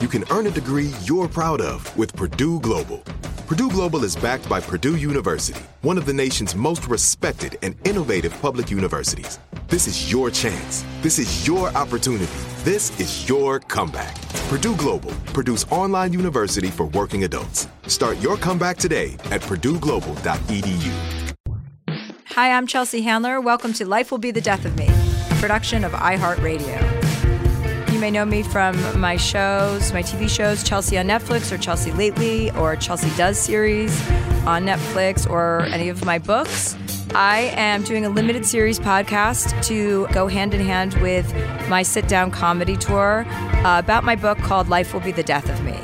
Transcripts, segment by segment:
You can earn a degree you're proud of with Purdue Global. Purdue Global is backed by Purdue University, one of the nation's most respected and innovative public universities. This is your chance. This is your opportunity. This is your comeback. Purdue Global, Purdue's online university for working adults. Start your comeback today at purdueglobal.edu. Hi, I'm Chelsea Handler. Welcome to Life Will Be the Death of Me, production of iHeartRadio. You may know me from my shows, my TV shows, Chelsea on Netflix or Chelsea Lately or Chelsea Does series on Netflix or any of my books. I am doing a limited series podcast to go hand in hand with my sit down comedy tour uh, about my book called Life Will Be the Death of Me.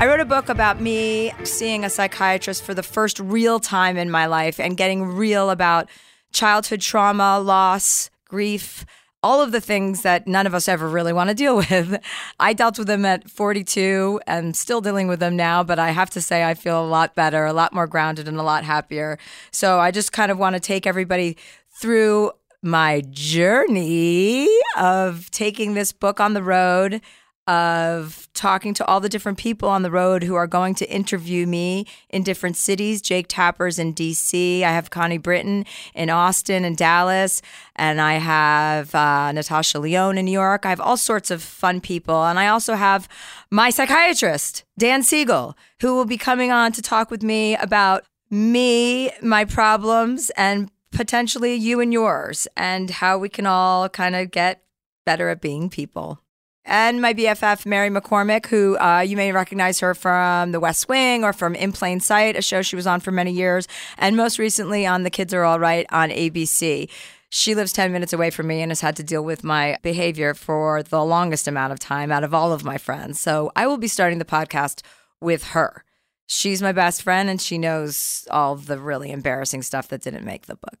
I wrote a book about me seeing a psychiatrist for the first real time in my life and getting real about childhood trauma, loss, grief, all of the things that none of us ever really want to deal with. I dealt with them at 42 and still dealing with them now, but I have to say I feel a lot better, a lot more grounded, and a lot happier. So I just kind of want to take everybody through my journey of taking this book on the road of talking to all the different people on the road who are going to interview me in different cities. Jake Tapper's in DC. I have Connie Britton in Austin and Dallas. And I have uh, Natasha Lyonne in New York. I have all sorts of fun people. And I also have my psychiatrist, Dan Siegel, who will be coming on to talk with me about me, my problems, and potentially you and yours, and how we can all kind of get better at being people and my BFF, Mary McCormack, who uh, you may recognize her from The West Wing or from In Plain Sight, a show she was on for many years, and most recently on The Kids Are All Right on ABC. She lives 10 minutes away from me and has had to deal with my behavior for the longest amount of time out of all of my friends. So I will be starting the podcast with her. She's my best friend and she knows all the really embarrassing stuff that didn't make the book.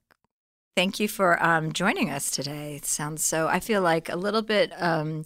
Thank you for um, joining us today. It sounds so, I feel like a little bit. Um,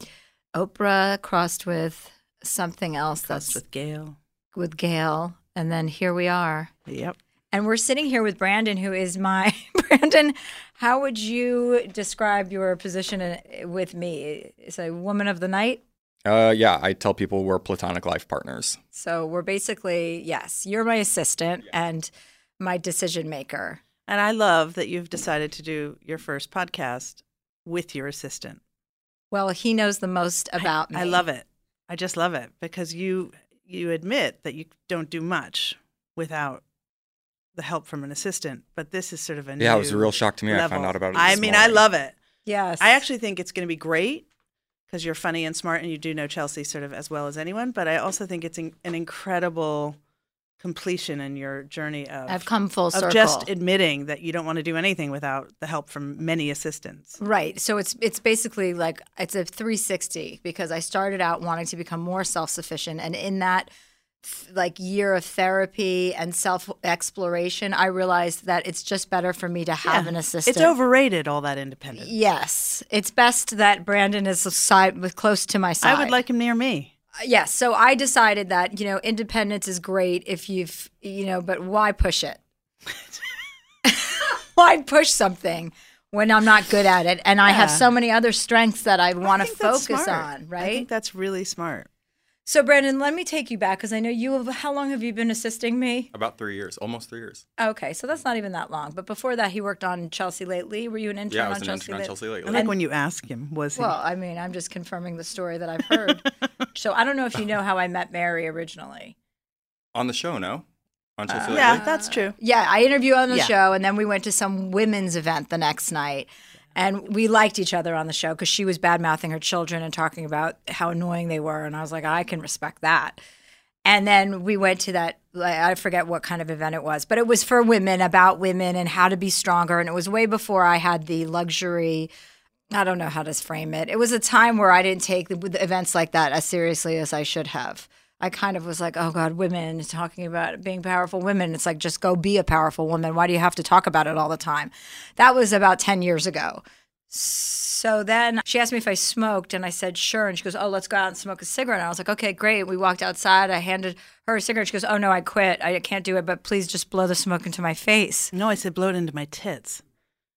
Oprah crossed with something else Crossed that's with Gail. with Gail, and then here we are. Yep. And we're sitting here with Brandon, who is my Brandon. How would you describe your position in- with me? Is a woman of the night. Uh, yeah, I tell people we're platonic life partners. So we're basically yes, you're my assistant and my decision maker. And I love that you've decided to do your first podcast with your assistant. Well, he knows the most about me. I love it. I just love it because you you admit that you don't do much without the help from an assistant, but this is sort of a Yeah, it was a real shock to me. I found out about it I this mean, I love it. Yes, I actually think it's going to be great because you're funny and smart and you do know Chelsea sort of as well as anyone. But I also think it's in, an incredible completion in your journey of I've come full of circle. just admitting that you don't want to do anything without the help from many assistants. Right. So it's it's basically like it's a 360 because I started out wanting to become more self-sufficient and in that like year of therapy and self exploration I realized that it's just better for me to have Yeah. an assistant. It's overrated, all that independence. Yes. It's best that Brandon is side with close to my side. I would like him near me. Yes. So I decided that, you know, independence is great if you've, you know, but why push it? why push something when I'm not good at it? And I have so many other strengths that I want to focus on, right? I think that's really smart. So, Brandon, let me take you back because I know you have. How long have you been assisting me? About three years, almost three years. Okay, so that's not even that long. But before that, he worked on Chelsea Lately. Were you an intern Yeah, I on was an Chelsea intern on Lately? Chelsea I lately. like when you ask him, was he? Well, I mean, I'm just confirming the story that I've heard. so I don't know if you know how I met Mary originally. on the show, no? On Chelsea Uh, yeah, that's true. Yeah, I interviewed on the Yeah. show, and then we went to some women's event the next night. And we liked each other on the show because she was bad mouthing her children and talking about how annoying they were. And I was like, I can respect that. And then we went to that, I forget what kind of event it was, but it was for women, about women and how to be stronger. And it was way before I had the luxury. I don't know how to frame it. It was a time where I didn't take events like that as seriously as I should have. I kind of was like, oh God, women talking about being powerful women. It's like, just go be a powerful woman. Why do you have to talk about it all the time? That was about 10 years ago. So then she asked me if I smoked, and I said, sure. And she goes, oh, let's go out and smoke a cigarette. And I was like, okay, great. We walked outside. I handed her a cigarette. She goes, oh, no, I quit. I can't do it, but please just blow the smoke into my face. No, I said blow it into my tits.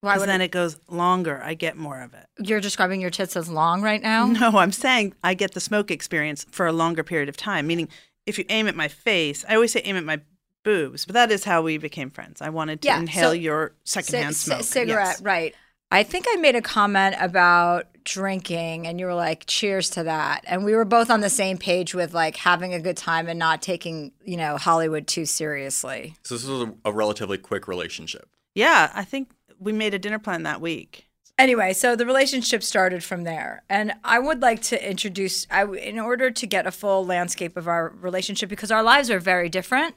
Why Because would then it, it goes longer. I get more of it. you're describing your tits as long right now? No, I'm saying I get the smoke experience for a longer period of time. Meaning, if you aim at my face, I always say aim at my boobs, but that is how we became friends. I wanted to Yeah, inhale so- your secondhand C- smoke. c- cigarette, Yes. right. I think I made a comment about drinking and you were like, cheers to that. And we were both on the same page with like having a good time and not taking, you know, Hollywood too seriously. So this was a, a relatively quick relationship. Yeah, I think we made a dinner plan that week. Anyway, so the relationship started from there. And I would like to introduce, I, in order to get a full landscape of our relationship, because our lives are very different.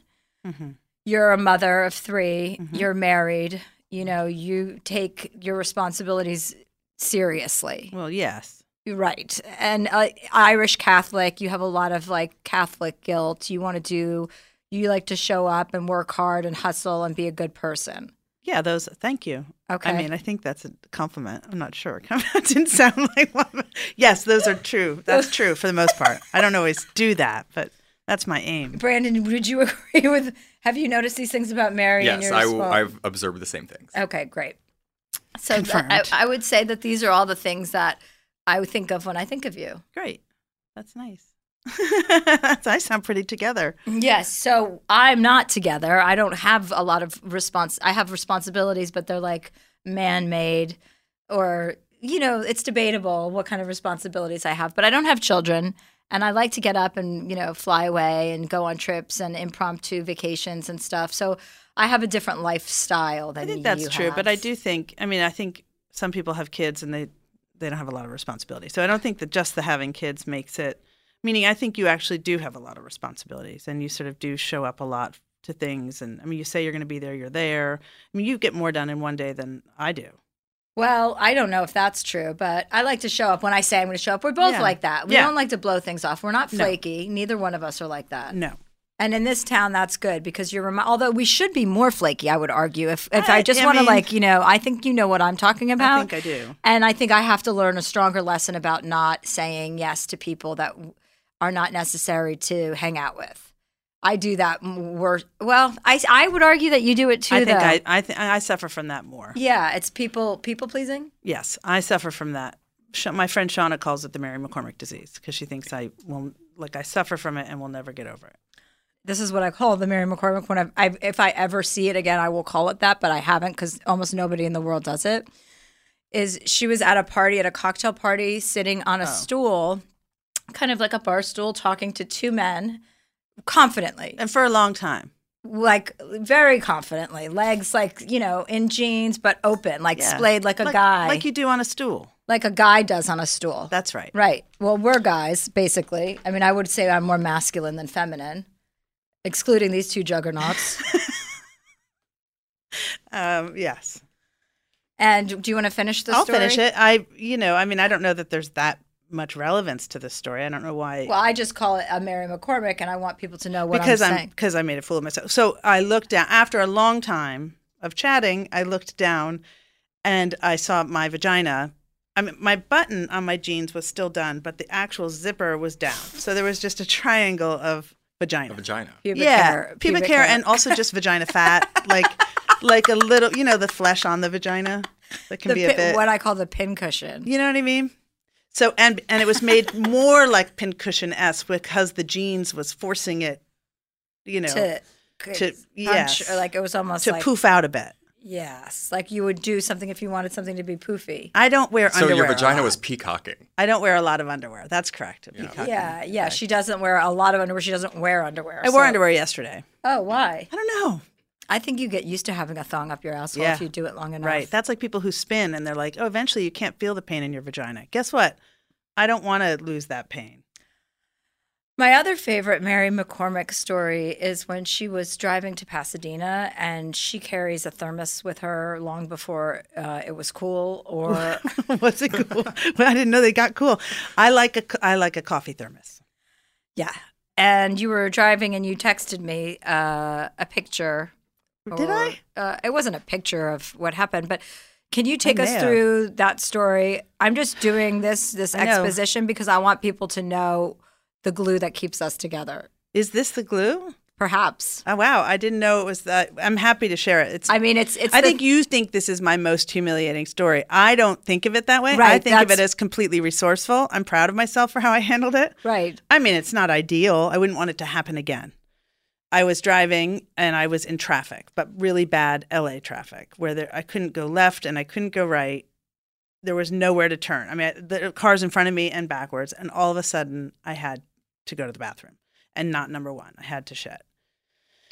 You're a mother of 3 you're married, you know, you take your responsibilities seriously. Well, yes. Right. And uh, Irish Catholic, you have a lot of like Catholic guilt. You want to do, you like to show up and work hard and hustle and be a good person. Yeah, those. Thank you. Okay. I mean, I think that's a compliment. I'm not sure. That didn't sound like one. Yes, those are true. That's true for the most part. I don't always do that, but that's my aim. Brandon, would you agree with, have you noticed these things about Mary and yes. I, Well- I've observed the same things. Okay, great. So th- Confirmed. I, I would say that these are all the things that I would think of when I think of you. Great. That's nice. I sound pretty together. Yes. So I'm not together. I don't have a lot of response. I have responsibilities, but they're like man made or, you know, it's debatable what kind of responsibilities I have. But I don't have children. And I like to get up and, you know, fly away and go on trips and impromptu vacations and stuff. So I have a different lifestyle than I think you that's true, but I do think. I mean, I think some people have kids and they they don't have a lot of responsibility. So I don't think that just the having kids makes it. Meaning, I think you actually do have a lot of responsibilities, and you sort of do show up a lot to things. And I mean, you say you're going to be there, you're there. I mean, you get more done in one day than I do. Well, I don't know if that's true, but I like to show up when I say I'm going to show up. We're both Yeah. like that. We Yeah. don't like to blow things off. We're not No. flaky. Neither one of us are like that. No, And in this town, that's good because you're. Remi- although we should be more flaky, I would argue. If if I, I- just want to like you know, I think you know what I'm talking about. I think I do. And I think I have to learn a stronger lesson about not saying yes to people that w- are not necessary to hang out with. I do that worse. Well, I I would argue that you do it too. I think though. I I, th- I suffer from that more. Yeah, it's people people pleasing. Yes, I suffer from that. My friend Shauna calls it the Mary McCormack disease because she thinks I will, like, I suffer from it and will never get over it. this is what I call the Mary McCormack. When I, I, if I ever see it again, I will call it that, but I haven't because almost nobody in the world does it. Is she was at a party, at a cocktail party, sitting on Oh. a stool, kind of like a bar stool, talking to two men confidently, And for a long time. like very confidently, legs like, you know, in jeans, but open, like Yeah. splayed like a guy, Like you do on a stool. like a guy does on a stool. That's right. Right. Well, we're guys, basically. I mean, I would say I'm more masculine than feminine, excluding these two juggernauts. Um, yes. and do you want to finish the I'll story? finish it. I, you know, I mean, I don't know that there's that much relevance to this story. I don't know why. Well, I just call it a Mary McCormack, and I want people to know what because I'm I'm saying. because I made a fool of myself. So I looked down after a long time of chatting. I looked down, and I saw my vagina. I mean, my button on my jeans was still done, but the actual zipper was down. So there was just a triangle of vagina. A vagina. Pubic yeah, hair, pubic, hair, and also just vagina fat, like like a little, you know, the flesh on the vagina that can the be a pin- bit. what I call the pincushion. You know what I mean? So and and it was made more like pincushion esque because the jeans was forcing it, you know, to, to- punch, yes. or like it was almost to like poof out a bit. yes, like you would do something if you wanted something to be poofy. I don't wear So underwear. your vagina was peacocking. I don't wear a lot of underwear. That's correct. Peacocking. Yeah, yeah. She doesn't wear a lot of underwear. She doesn't wear underwear. I wore underwear yesterday. Oh, why? I don't know. I think you get used to having a thong up your asshole Yeah. if you do it long enough. Right. That's like people who spin and they're like, oh, eventually you can't feel the pain in your vagina. Guess what? I don't want to lose that pain. My other favorite Mary McCormack story is when she was driving to Pasadena and she carries a thermos with her long before uh, it was cool or What's it cool? well, I didn't know they got cool. I like a I like a coffee thermos. yeah. And you were driving and you texted me uh, a picture. Did or- I? Uh, it wasn't a picture of what happened, but can you take us have. through that story? I'm just doing this this exposition because I want people to know the glue that keeps us together. Is this the glue? Perhaps. Oh wow, I didn't know it was that. I'm happy to share it. It's I mean, it's it's. I the- think you think this is my most humiliating story. I don't think of it that way. Right, I think of it as completely resourceful. I'm proud of myself for how I handled it. right. I mean, it's not ideal. I wouldn't want it to happen again. I was driving and I was in traffic, but really bad LA traffic where there, I couldn't go left and I couldn't go right. There was nowhere to turn. I mean, the cars in front of me and backwards. And all of a sudden, I had to go to the bathroom and not number one. I had to shit.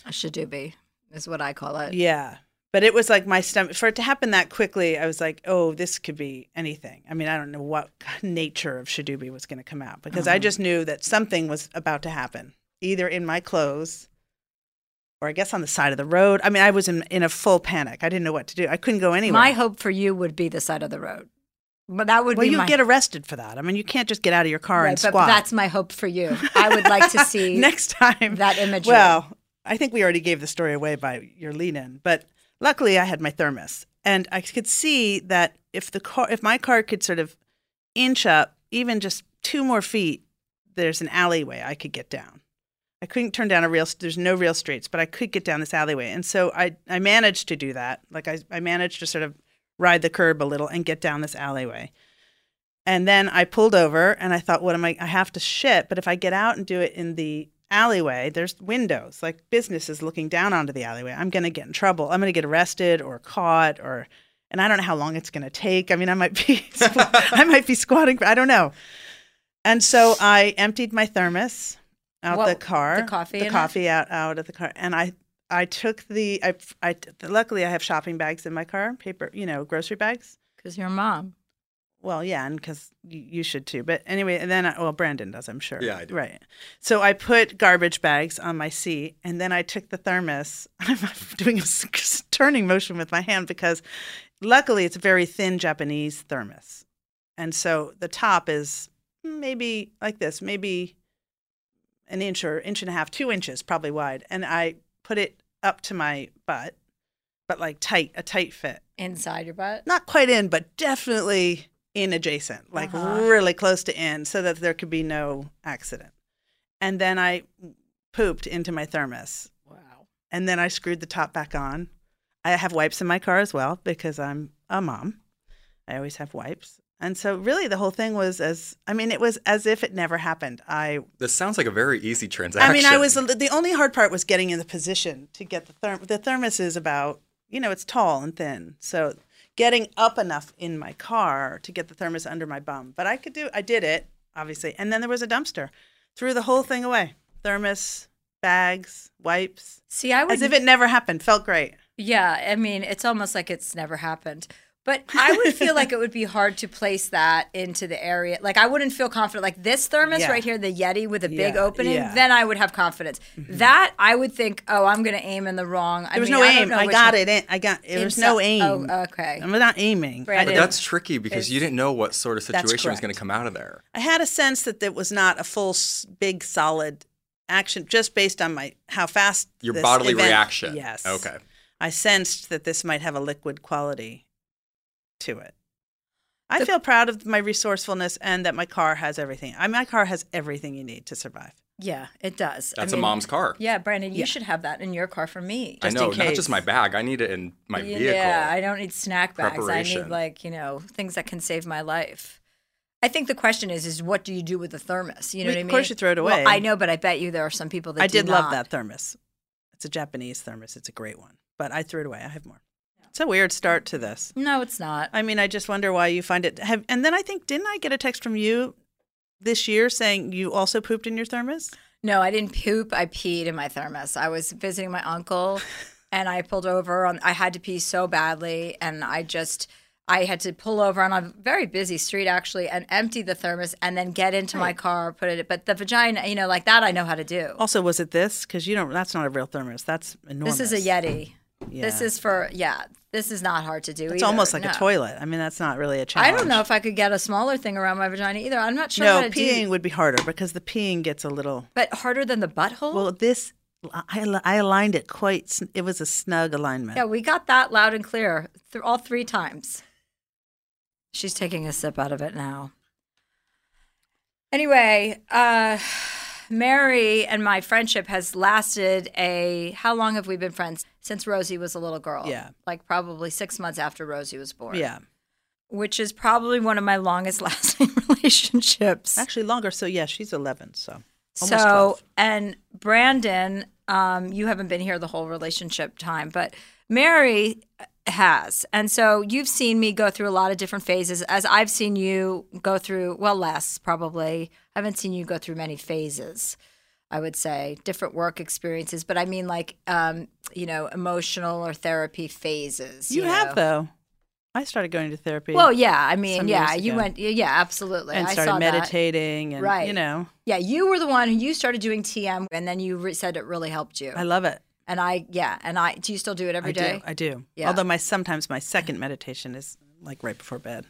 A shadoobie is what I call it. Yeah. But it was like my stomach, for it to happen that quickly, I was like, oh, this could be anything. I mean, I don't know what nature of Shadoobie was going to come out because I uh-huh. just knew that something was about to happen, either in my clothes or I guess on the side of the road. I mean, I was in, in a full panic. I didn't know what to do. I couldn't go anywhere. My hope for you would be the side of the road, but that would well, be you my get arrested for that. I mean, you can't just get out of your car right, and but squat. that's my hope for you. I would like to see next time that image. Well, I think we already gave the story away by your lead in, but luckily I had my thermos and I could see that if the car if my car could sort of inch up even just two more feet, there's an alleyway I could get down. I couldn't turn down a real there's no real streets, but I could get down this alleyway. And so I I managed to do that. Like I I managed to sort of ride the curb a little and get down this alleyway. And then I pulled over and I thought, what am I? I have to shit. But if I get out and do it in the alleyway, there's windows, like businesses looking down onto the alleyway. I'm going to get in trouble. I'm going to get arrested or caught or, and I don't know how long it's going to take. I mean, I might be, I might be squatting. I don't know. And so I emptied my thermos out What- the car, the coffee in the it? coffee out out of the car, and I. I took the I, I luckily I have shopping bags in my car, paper, you know, grocery bags. because your mom. Well, yeah, and because you, you should too. But anyway, and then I, well, Brandon does, I'm sure. Yeah, I do. Right. So I put garbage bags on my seat, and then I took the thermos. I'm doing a turning motion with my hand because, luckily, it's a very thin Japanese thermos, and so the top is maybe like this, maybe an inch or inch and a half, two inches probably wide, and I put it up to my butt, but like tight, a tight fit Inside your butt. not quite in, but definitely in adjacent, like Uh-huh. really close to in, so that there could be no accident. And then I pooped into my thermos, Wow. and then I screwed the top back on. I have wipes in my car as well because I'm a mom. I always have wipes. And so really the whole thing was as I mean it was as if it never happened. I This sounds like a very easy transaction. I mean I was the only hard part was getting in the position to get the therm the thermos is about, you know, it's tall and thin. So getting up enough in my car to get the thermos under my bum. But I could do I did it, obviously. And then there was a dumpster. Threw the whole thing away. Thermos, bags, wipes. See, I would. As if it never happened. Felt great. Yeah, I mean, it's almost like it's never happened. But I would feel like it would be hard to place that into the area. Like I wouldn't feel confident. Like this thermos Yeah. right here, the Yeti with a big opening, yeah. Mm-hmm. then I would have confidence. That I would think, oh, I'm going to aim in the wrong. I There was mean, no I aim. know I got one- it in. I got it was no aim. Oh, okay. I'm not aiming. I, Brandon. But that's tricky because you didn't know what sort of situation was going to come out of there. I had a sense that it was not a full, big, solid action, just based on my how fast Your this bodily event- reaction. Yes. Okay. I sensed that this might have a liquid quality to it. I feel proud of my resourcefulness and that my car has everything. I, my car has everything you need to survive. Yeah, it does. I That's a mom's car. Yeah, Brandon, you Yeah. should have that in your car for me. I know, in not just my bag. I need it in my vehicle. Yeah, I don't need snack bags. I need like you know things that can save my life. I think the question is, is what do you do with the thermos? You know We- what I mean? of course you throw it Well, away. I know, but I bet you there are some people that I do did love not. that thermos. It's a Japanese thermos. It's a great one, but I threw it away. I have more. It's a weird start to this. No, it's not. I mean, I just wonder why you find it. Have and then I think didn't I get a text from you this year saying you also pooped in your thermos? No, I didn't poop. I peed in my thermos. I was visiting my uncle and I pulled over on I had to pee so badly and I just I had to pull over on a very busy street actually and empty the thermos and then get into my car, put it but the vagina, you know, like that I know how to do. Also, was it this? Because you don't. That's not a real thermos. That's enormous. This is a Yeti. This is for yeah, this is not hard to do. It's either. almost like No. a toilet. I mean, that's not really a challenge. I don't know if I could get a smaller thing around my vagina either. I'm not sure no, peeing do would be harder because the peeing gets a little. but harder than the butthole? Well, this I, I aligned it quite. It was a snug alignment. Yeah, we got that loud and clear th- all three times. She's taking a sip out of it now. Anyway, uh, Mary and my friendship has lasted a. How long have we been friends? Since Rosie was a little girl. Yeah. Like probably six months after Rosie was born. Yeah, Which is probably one of my longest lasting relationships. actually longer. So yeah, she's eleven. So almost so 12. and Brandon, um, you haven't been here the whole relationship time, but Mary has, and so you've seen me go through a lot of different phases, as I've seen you go through. Well, less probably. I haven't seen you go through many phases. I would say different work experiences, but I mean like um, you know emotional or therapy phases. you, You, have know. though. I started going to therapy. Well, yeah. I mean, yeah. You went. Yeah, absolutely. and I started saw that. meditating and Right. you know Yeah, you were the one who you started doing TM, and then you re- said it really helped you. I love it. and I, yeah, and I. Do you still do it every I day? do. I do. Yeah. Although my sometimes my second meditation is like right before bed.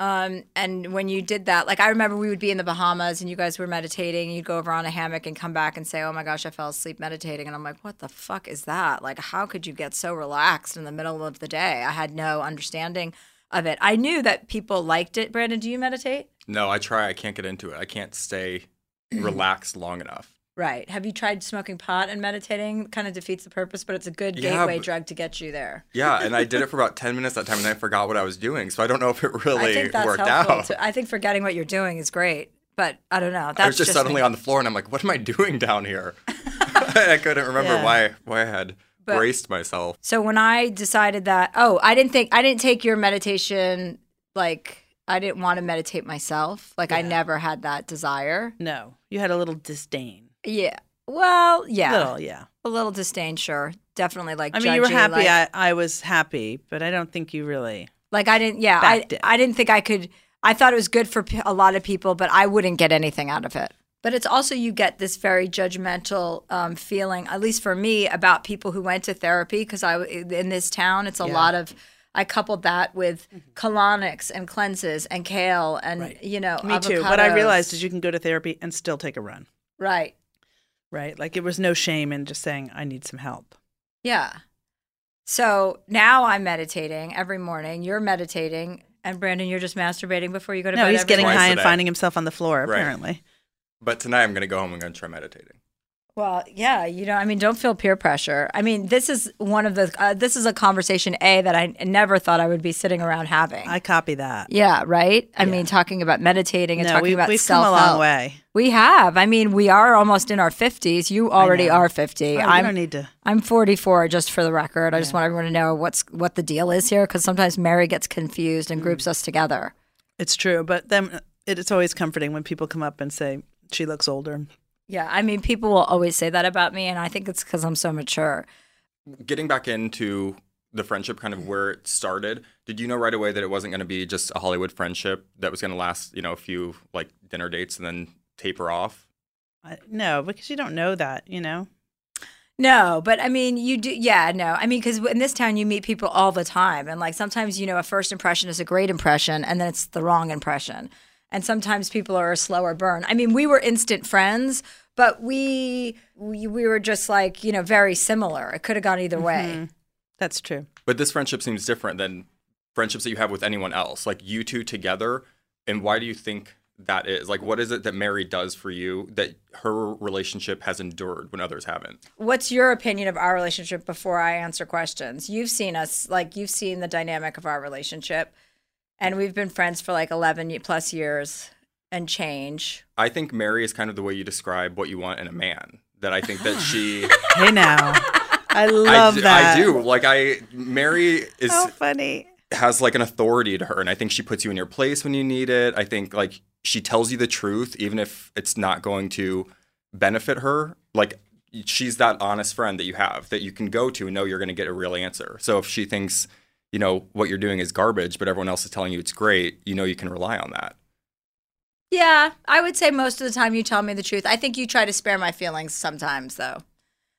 Um, and when you did that, like I remember we would be in the Bahamas, and you guys were meditating. You'd go over on a hammock and come back and say, "Oh my gosh, I fell asleep meditating." And I'm like, "What the fuck is that? Like, how could you get so relaxed in the middle of the day?" I had no understanding of it. I knew that people liked it. Brandon, do you meditate? No, I try. I can't get into it. I can't stay relaxed long enough. Right. Have you tried smoking pot and meditating? Kind of defeats the purpose, but it's a good Yeah, gateway but- drug to get you there. Yeah, and I did it for about 10 minutes that time and I forgot what I was doing. So I don't know if it I really think that's worked helpful. out. Too. I think forgetting what you're doing is great, but I don't know. That's I was just, suddenly me. on the floor and I'm like, what am I doing down here? I couldn't remember Yeah. why why I had But- braced myself. So when I decided that, oh, I didn't think I didn't take your meditation like I didn't want to meditate myself. Like I never had that desire. No, you had a little disdain. Yeah. Well, yeah. Little, yeah. A little disdain, sure. Definitely like I mean, you were happy. like- I, I was happy, but I don't think you really. Like I didn't, yeah, I, it. I didn't think I could. I thought it was good for a lot of people, but I wouldn't get anything out of it. But it's also you get this very judgmental um, feeling, at least for me, about people who went to therapy because I in this town, it's a Yeah. lot of. I coupled that with colonics and cleanses and kale and Right. you know Me too. What I realized is you can go to therapy and still take a run, right, right? Like it was no shame in just saying I need some help. yeah. So now I'm meditating every morning. You're meditating, and Brandon, you're just masturbating before you go to No, bed. No, he's every getting high and finding himself on the floor. Right. Apparently, But tonight I'm going to go home and going to try meditating. Well, yeah, you know, I mean, don't feel peer pressure. I mean, this is one of the, uh, this is a conversation, A, that I never thought I would be sitting around having. I copy that. yeah, right? I mean, talking about meditating and No, talking we, about we've come a long way. We have. I mean, we are almost in our 50s. You already are 50. Oh, I'm, don't need to. I'm 44, just for the record. I just want everyone to know what's what the deal is here because sometimes Mary gets confused and groups us together. It's true, but then it's always comforting when people come up and say she looks older. Yeah, I mean, people will always say that about me, and I think it's because I'm so mature. Getting back into the friendship, kind of where it started, did you know right away that it wasn't going to be just a Hollywood friendship that was going to last, you know, a few like dinner dates and then taper off? I, no, because you don't know that, you know. No, but I mean, you do. Yeah, no. I mean, because in this town, you meet people all the time, and like sometimes, you know, a first impression is a great impression, and then it's the wrong impression. And sometimes people are a slower burn. I mean, we were instant friends, but we we, we were just like you know very similar. It could have gone either way. Mm-hmm. That's true. But this friendship seems different than friendships that you have with anyone else. Like you two together, and why do you think that is? Like, what is it that Mary does for you that her relationship has endured when others haven't? What's your opinion of our relationship before I answer questions? You've seen us, like you've seen the dynamic of our relationship. And we've been friends for like 11 plus years and change. I think Mary is kind of the way you describe what you want in a man. That I think that ah. she. Hey now, I I love do- that. I do. Like I, Mary is How funny. has like an authority to her, and I think she puts you in your place when you need it. I think like she tells you the truth, even if it's not going to benefit her. Like she's that honest friend that you have that you can go to and know you're going to get a real answer. So if she thinks, you know, what you're doing is garbage, but everyone else is telling you it's great, you know, you can rely on that. Yeah, I would say most of the time you tell me the truth. I think you try to spare my feelings sometimes, though.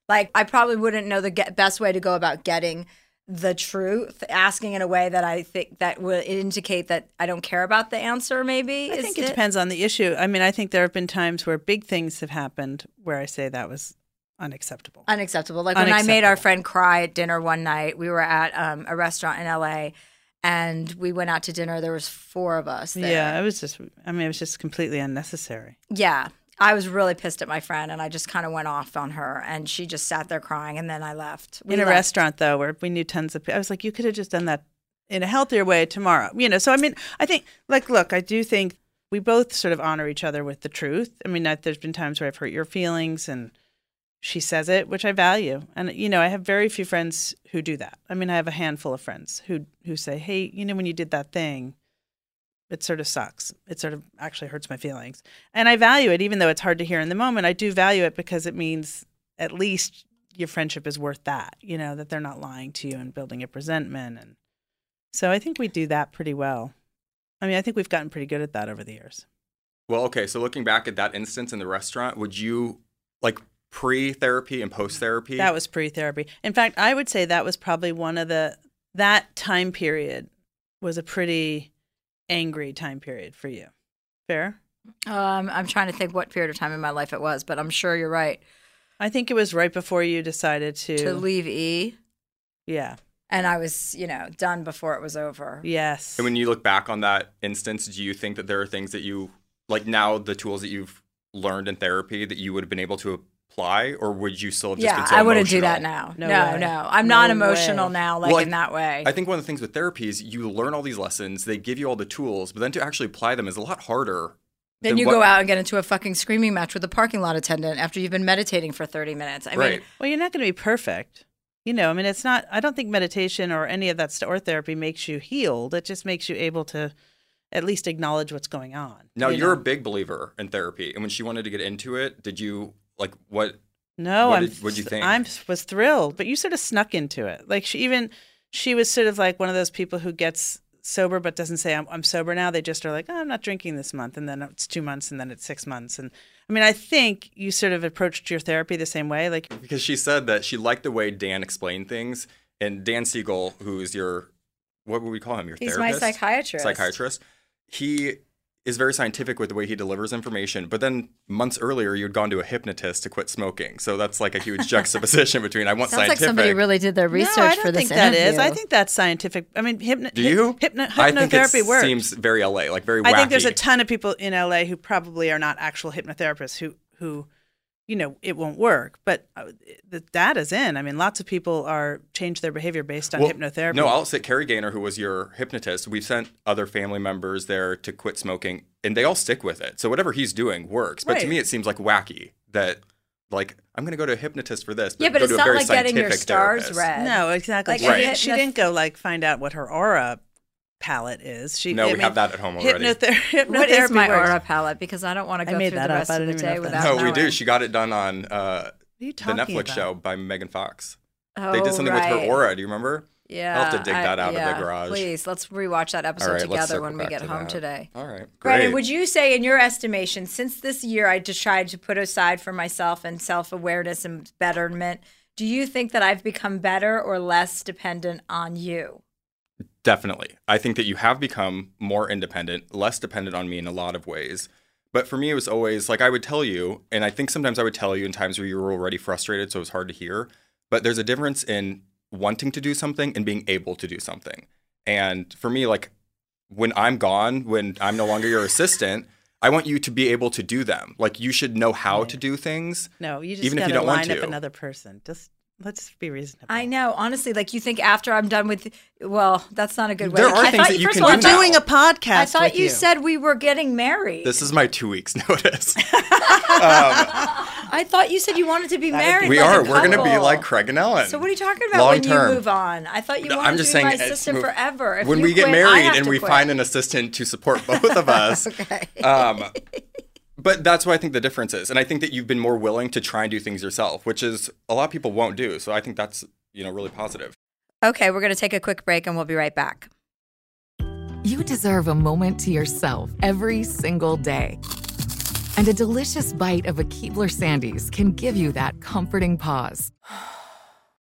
Like, I probably wouldn't know the get- best way to go about getting the truth, asking in a way that I think that would indicate that I don't care about the answer, maybe. I is think it depends on the issue. I mean, I think there have been times where big things have happened where I say that was unacceptable. Unacceptable. Like when I made our friend cry at dinner one night, we were at um, a restaurant in LA and we went out to dinner. There was four of us there. Yeah, it was just. I mean, it was just completely unnecessary. Yeah. I was really pissed at my friend and I just kind of went off on her and she just sat there crying and then I left. We in a left. restaurant though, where we knew tons of people, I was like, you could have just done that in a healthier way tomorrow. You know. So I mean, I think like, look, I do think we both sort of honor each other with the truth. I mean, that there's been times where I've hurt your feelings and she says it, which I value. And you know, I have very few friends who do that. I mean, I have a handful of friends who who say, "Hey, you know, when you did that thing, it sort of sucks. It sort of actually hurts my feelings." And I value it, even though it's hard to hear in the moment. I do value it because it means at least your friendship is worth that. You know, that they're not lying to you and building up resentment. And so I think we do that pretty well. I mean, I think we've gotten pretty good at that over the years. Well, okay. So looking back at that instance in the restaurant, would you like pre-therapy and post-therapy? That was pre-therapy. In fact, I would say that was probably one of the that time period was a pretty angry time period for you. Fair? Um, I'm trying to think what period of time in my life it was, but I'm sure you're right. I think it was right before you decided to, To leave E, Yeah. and I was, you know, done before it was over. Yes. And when you look back on that instance, do you think that there are things that you like now the tools that you've learned in therapy that you would have been able to apply, or would you still have just Yeah, been so I wouldn't do that now. No No, no, I'm No not emotional way. now, like Well, I- in that way. I think one of the things with therapy is you learn all these lessons, they give you all the tools, but then to actually apply them is a lot harder. then than you what- go out and get into a fucking screaming match with a parking lot attendant after you've been meditating for 30 minutes. I mean, well, you're not going to be perfect. You know, I mean, it's not, I don't think meditation or any of that stuff or therapy makes you healed. It just makes you able to at least acknowledge what's going on. Now you you're a big believer in therapy, and when she wanted to get into it, did you like what? No, What I'm, did- what'd you think? I was thrilled, but you sort of snuck into it. Like she even, she was sort of like one of those people who gets sober but doesn't say I'm, I'm sober now. They just are like, oh, I'm not drinking this month, and then it's two months, and then it's six months. And I mean, I think you sort of approached your therapy the same way. Like, Because she said that she liked the way Dan explained things, and Dan Siegel, who's your what would we call him? Your He's my psychiatrist. Psychiatrist. He is very scientific with the way he delivers information. But then months earlier, you'd gone to a hypnotist to quit smoking. So that's like a huge juxtaposition between I want sounds like scientific. somebody really did their research no, I don't for this think that is. interview. I think that's scientific. I mean, hypno- Do you? hypno- I think hypnotherapy works. seems very LA, like very. I think there's a ton of people in LA who probably are not actual hypnotherapists who who you know it won't work, but uh, the data's in. I mean, lots of people are change their behavior based on Well, hypnotherapy. No, I'll say Kerry Gaynor, who was your hypnotist, we've sent other family members there to quit smoking, and they all stick with it. So whatever he's doing works. But to me, it seems like wacky that, like, I'm going to go to a hypnotist for this. But Yeah, but go it's to not very like getting your stars therapist. read. no, exactly. Like, she, Right. didn't, she didn't go like find out what her aura palette is. She No, I we mean, have that at home already. hypnother- hypnotherapy what is my works. aura palette? Because I don't want to go through that the rest I of the don't even know day without that's- No, we knowing. do. She got it done on uh, What are you the Netflix about? show by Megan Fox. Oh, they did something with her aura. Do you remember? Yeah, I'll have to dig I- that out of the garage. Please, let's rewatch that episode All right, let's together when we get to home that. today. All right. Brandon, Great. would you say, in your estimation, since this year I decided to put aside for myself and self awareness and betterment, do you think that I've become better or less dependent on you? Definitely. I think that you have become more independent, less dependent on me in a lot of ways. But for me, it was always like I would tell you, and I think sometimes I would tell you in times where you were already frustrated, so it was hard to hear. But there's a difference in wanting to do something and being able to do something. And for me, like when I'm gone, when I'm no longer your assistant, I want you to be able to do them. Like you should know how to do things. No, you just Even if you don't want line up to. another person. Just let's be reasonable. I know. Honestly, like you think after I'm done with, well, that's not a good way. There to- are I things thought that you first can of all, do I now. doing a podcast. I thought with you, you said we were getting married. This is my two weeks notice. I thought you said you wanted to be married. we like are. We're going to be like Craig and Ellen. So what are you talking about Long when term. you move on? I thought you wanted I'm just to be saying, my assistant move- forever. If when we get quit, I married and we quit. find an assistant to support both of us. okay. um, but that's why I think the difference is, and I think that you've been more willing to try and do things yourself, which is a lot of people won't do. So I think that's you know really positive. Okay, we're going to take a quick break and we'll be right back. You deserve a moment to yourself every single day. And a delicious bite of a Keebler Sandies can give you that comforting pause.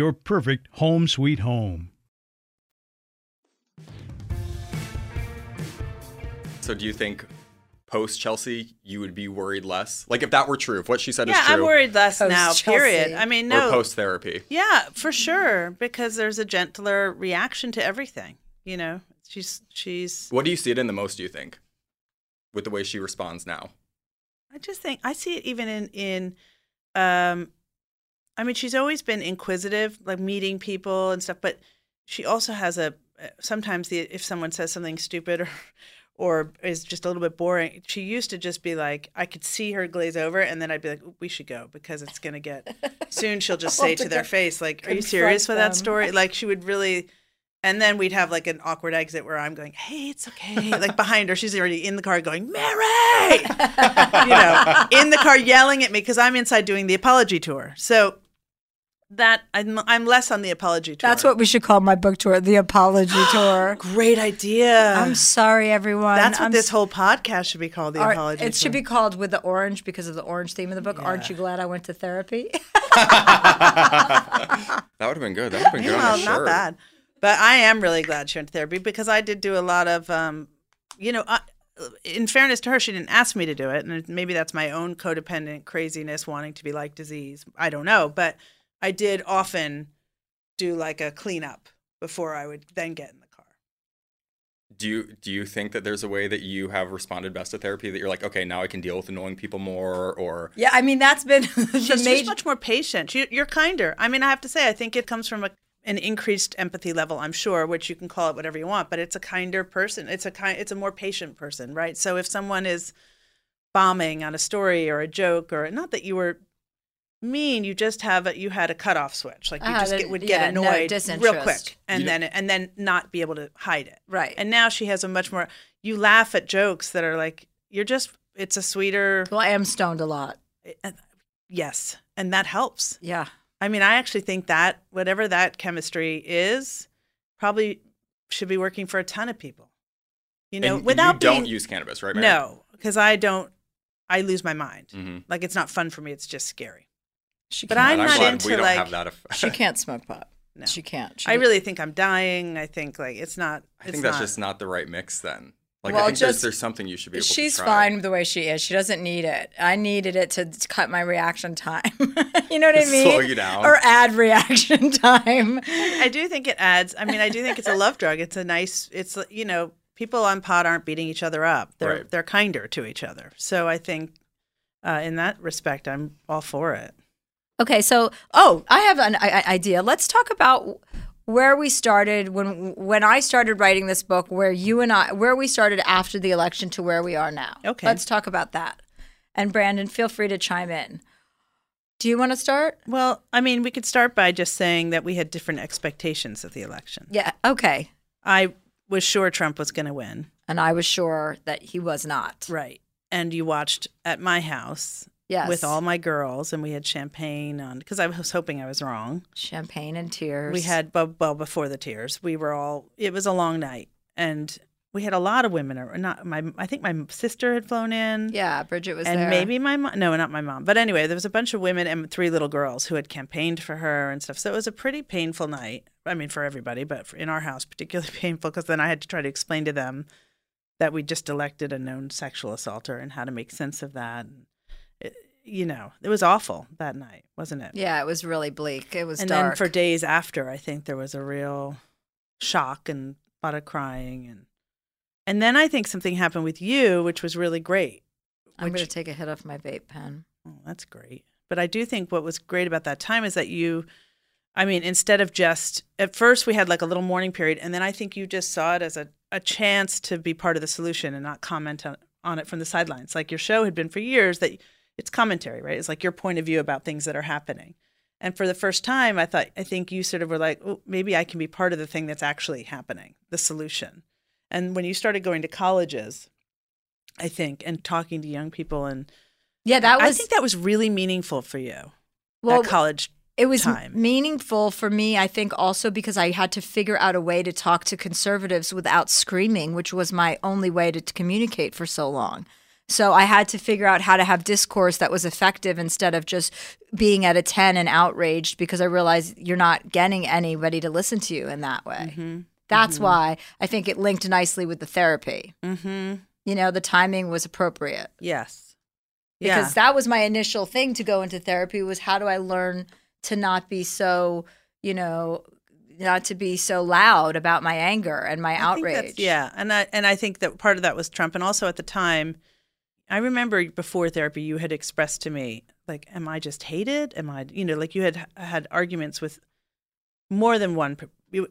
your perfect home sweet home. So do you think post Chelsea you would be worried less? Like if that were true, if what she said yeah, is true, Yeah, I'm worried less Post now. Chelsea. Period. I mean, or no. post therapy. Yeah, for sure, because there's a gentler reaction to everything. You know, she's she's. What do you see it in the most? Do you think, with the way she responds now? I just think I see it even in in. Um, I mean, she's always been inquisitive, like meeting people and stuff. But she also has a uh, sometimes the if someone says something stupid or or is just a little bit boring. She used to just be like, I could see her glaze over, and then I'd be like, "We should go because it's gonna get soon." She'll just say to their face, like, "Are you serious with that story?" Like she would really. And then we'd have like an awkward exit where I'm going, "Hey, it's okay." Like behind her, she's already in the car going, "Mary," you know, in the car yelling at me because I'm inside doing the apology tour. So that I'm, I'm less on the apology tour. That's what we should call my book tour, the apology tour. Great idea. I'm sorry, everyone. That's what I'm this s- whole podcast should be called. The Ar- apology. It should be called with the orange because of the orange theme of the book. Aren't you glad I went to therapy? That would have been good. That would have been good well, on not shirt. bad. But I am really glad she went to therapy because I did do a lot of, um, you know, I, in fairness to her, she didn't ask me to do it, and maybe that's my own codependent craziness wanting to be like disease. I don't know, but I did often do like a cleanup before I would then get in the car. Do you do you think that there's a way that you have responded best to therapy that you're like, okay, now I can deal with annoying people more, or yeah, I mean that's been the She's just major. much more patient. She, you're kinder. I mean, I have to say, I think it comes from a, an increased empathy level. I'm sure, which you can call it whatever you want, but it's a kinder person. It's a kind. It's a more patient person, right? So if someone is bombing on a story or a joke, or not that you were mean, you just have a, you had a cutoff switch. Like you Ah, just get, would yeah, get no annoyed real quick, and You know- then and then not be able to hide it. Right. And now she has a much more. You laugh at jokes that are like you're just. It's a sweeter. well, I am stoned a lot. Yes, and that helps. Yeah. I mean, I actually think that whatever that chemistry is, probably should be working for a ton of people. You know, and, without and you don't use cannabis, right? Mary? no, because I don't. I lose my mind. Mhm. Like it's not fun for me. It's just scary. She But can't. I'm And not into we don't like. have that effect. She can't smoke pot. No. She can't. She I really think I'm dying. I think like it's not. I it's think that's not- just not the right mix then. Like Well, I think just- there's something you should be able She's to try. fine the way she is. She doesn't need it. I needed it to cut my reaction time. you know what I mean? slow you down. Or add reaction time. I do think it adds. I mean, I do think it's a love drug. It's a nice. It's you know, people on pot aren't beating each other up. They're Right. they're kinder to each other. So I think, uh, in that respect, I'm all for it. Okay, so oh, I have an I- idea. Let's talk about where we started when when I started writing this book. Where you and I, where we started after the election to where we are now. Okay. let's talk about that. And Brandon, feel free to chime in. Do you want to start? Well, I mean, we could start by just saying that we had different expectations of the election. Yeah. Okay. I was sure Trump was going to win. And I was sure that he was not. Right. And you watched at my house Yes. with all my girls, and we had champagne on because I was hoping I was wrong. champagne and tears. We had well, well before the tears. We were all. It was a long night, and we had a lot of women. Or not my. I think my sister had flown in. Yeah, Bridget was there. and there. maybe my mom. No, not my mom. But anyway, there was a bunch of women and three little girls who had campaigned for her and stuff. So it was a pretty painful night. I mean, for everybody, but for, in our house, particularly painful because then I had to try to explain to them that we just elected a known sexual assaulter and how to make sense of that. And you know, it was awful that night, wasn't it? Yeah, it was really bleak. It was and dark. then for days after, I think there was a real shock and a lot of crying and and then I think something happened with you, which was really great. I'm going to take a hit off my vape pen. Oh, that's great. But I do think what was great about that time is that you, I mean, instead of just, at first we had like a little mourning period, and then I think you just saw it as a, a chance to be part of the solution and not comment on, on it from the sidelines. Like your show had been for years that it's commentary, right? It's like your point of view about things that are happening. And for the first time, I thought, I think you sort of were like, oh, maybe I can be part of the thing that's actually happening, the solution. And when you started going to colleges, I think, and talking to young people and Yeah, that was, I think that was really meaningful for you. Well, that college. it was time. meaningful for me i think also because i had to figure out a way to talk to conservatives without screaming which was my only way to, to communicate for so long so i had to figure out how to have discourse that was effective instead of just being at a 10 and outraged because i realized you're not getting anybody to listen to you in that way Mm-hmm. that's why i think it linked nicely with the therapy Mm-hmm. you know the timing was appropriate Yes. because that was my initial thing to go into therapy was how do I learn to not be so, you know, not to be so loud about my anger and my I outrage. Yeah, and I and I think that part of that was Trump, and also at the time, I remember before therapy, you had expressed to me like, "Am I just hated? Am I, you know, like you had had arguments with more than one,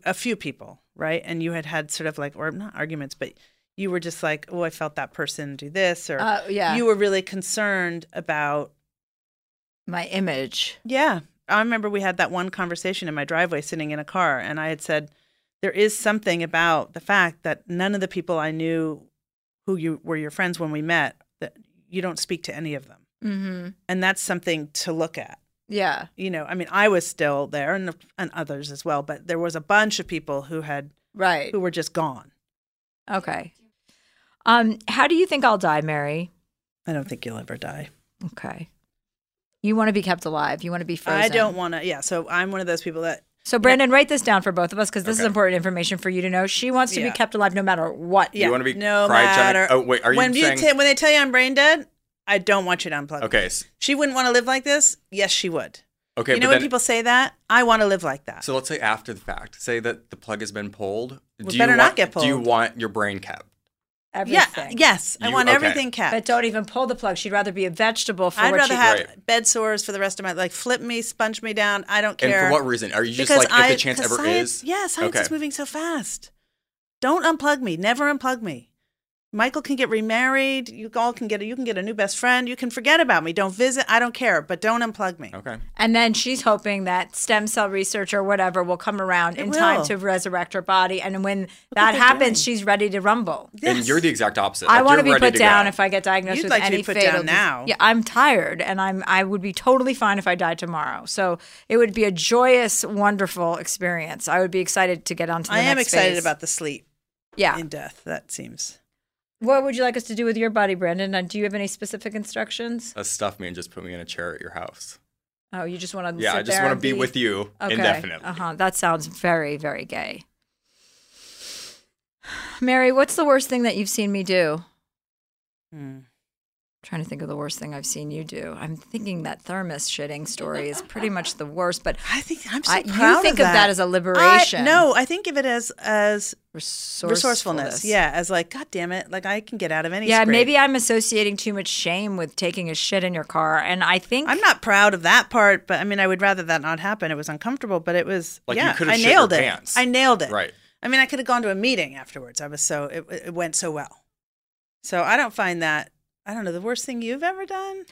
a few people, right? And you had had sort of like, or not arguments, but you were just like, oh, I felt that person do this, or Uh, yeah. you were really concerned about my image. Yeah. I remember we had that one conversation in my driveway sitting in a car, and I had said, There is something about the fact that none of the people I knew who you were your friends when we met, that you don't speak to any of them. Mm-hmm. And that's something to look at. Yeah. You know, I mean, I was still there and, and others as well, but there was a bunch of people who had, Right. who were just gone. Okay. Um, how do you think I'll die, Mary? I don't think you'll ever die. Okay. You want to be kept alive. You want to be frozen. I don't want to, yeah. So I'm one of those people that, So, Brandon, write this down for both of us because this is important information for you to know. She wants to Yeah. be kept alive no matter what. yeah. wanna be no cryogenic- matter. Oh, wait, are you when saying- ta- when they tell you I'm brain dead, I don't want you to unplug. Okay. s- She wouldn't want to live like this? Yes, she would. Okay. you know when then, people say that? I want to live like that. so let's say after the fact, say that the plug has been pulled. We do better you not want, get Do you want your brain kept? Yeah, Everything. yes, I You- want okay. everything kept. But don't even pull the plug. She'd rather be a vegetable for I'd what rather she have Right. bed sores for the rest of my life. like flip me, sponge me down. I don't care. And for what reason? Are you just because like, I, if the chance 'cause ever science, is? Yeah, science is moving so fast. Don't unplug me. Never unplug me. Michael can get remarried. You all can get a, you can get a new best friend. You can forget about me. Don't visit. I don't care. But don't unplug me. Okay. And then she's hoping that stem cell research or whatever will come around It in time to resurrect her body. And when what that happens, doing. she's ready to rumble. And you're the exact opposite. I Like, want to be ready put down go. if I get diagnosed You'd with like to any be put down now. Yeah, I'm tired, and I'm I would be totally fine if I died tomorrow. So it would be a joyous, wonderful experience. I would be excited to get on to the I am next excited phase. about the sleep Yeah. in death. That seems. What would you like us to do with your body, Brandon? And do you have any specific instructions? Uh, stuff me and just put me in a chair at your house. Oh, you just want to Yeah, I just want to be with you indefinitely. Uh huh. That sounds very, very gay. Mary, what's the worst thing that you've seen me do? Hmm. Trying to think of the worst thing I've seen you do. I'm thinking that thermos shitting story is pretty much the worst, but I think I'm so I- proud you think of of that that as a liberation. I, no, I think of it as as resourcefulness. resourcefulness. Yeah, as like, God damn it, like I can get out of any. Yeah, scrape. maybe I'm associating too much shame with taking a shit in your car, and I think I'm not proud of that part, but I mean, I would rather that not happen. It was uncomfortable, but it was Like, you yeah, could've I shit your nailed it. pants. I nailed it. Right. I mean, I could have gone to a meeting afterwards. I was so it, it went so well. So I don't find that. I don't know the worst thing you've ever done.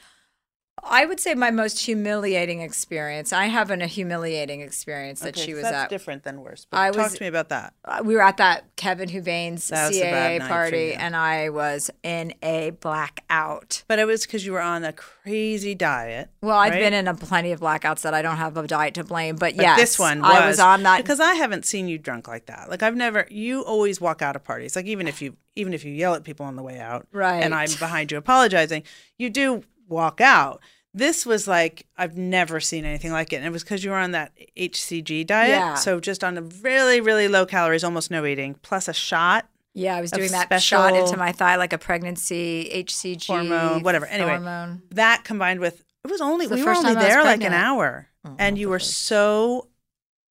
I would say my most humiliating experience. I have an, a humiliating experience that Okay, she so was that's at. different than worse. But I talk was- to me about that. Uh, we were at that Kevin Huvane's That was a bad CAA party, and I was in a blackout. But it was because you were on a crazy diet. Well, I've right? been in a plenty of blackouts that I don't have a diet to blame, but, But yes, this one was, I was on that because I haven't seen you drunk like that. Like I've never. You always walk out of parties. Like even if you even if you yell at people on the way out, Right. And I'm behind you apologizing. You do walk out. This was like I've never seen anything like it, and it was because you were on that HCG diet. Yeah. So just on a really really low calories, almost no eating, plus a shot. Yeah, I was doing that shot into my thigh like a pregnancy HCG hormone, whatever. Anyway, hormone. that combined with it was only the we were first only there like an hour, Oh, and oh, you were so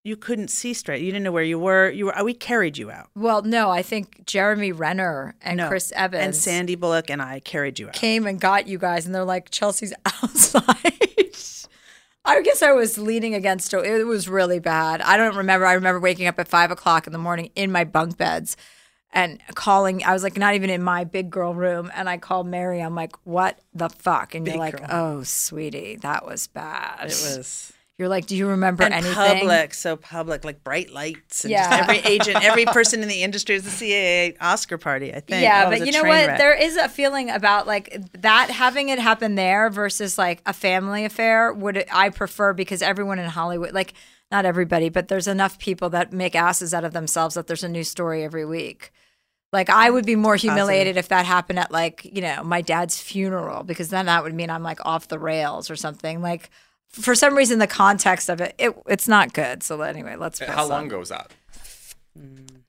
you couldn't see straight. You didn't know where you were. You were. Uh, we carried you out. Well, no, I think Jeremy Renner and No. Chris Evans and Sandy Bullock and I carried you out. came and got you guys, and they're like, Chelsea's outside. I guess I was leaning against it. It was really bad. I don't remember. I remember waking up at five o'clock in the morning in my bunk beds and calling. I was like, not even in my big girl room. And I called Mary. I'm like, what the fuck? And you're like, girl. oh, sweetie, that was bad. It was You're like, do you remember and anything? public, so public, like bright lights. And Yeah. just every agent, every person in the industry is the CAA Oscar party. I think. Yeah, Oh, but you know what? wreck. There is a feeling about like that having it happen there versus like a family affair. Would I prefer because everyone in Hollywood, like not everybody, but there's enough people that make asses out of themselves that there's a new story every week. Like I would be more humiliated if that happened at like you know my dad's funeral because then that would mean I'm like off the rails or something. Like for some reason the context of it, it it's not good. So anyway, let's. How press long on. ago was that?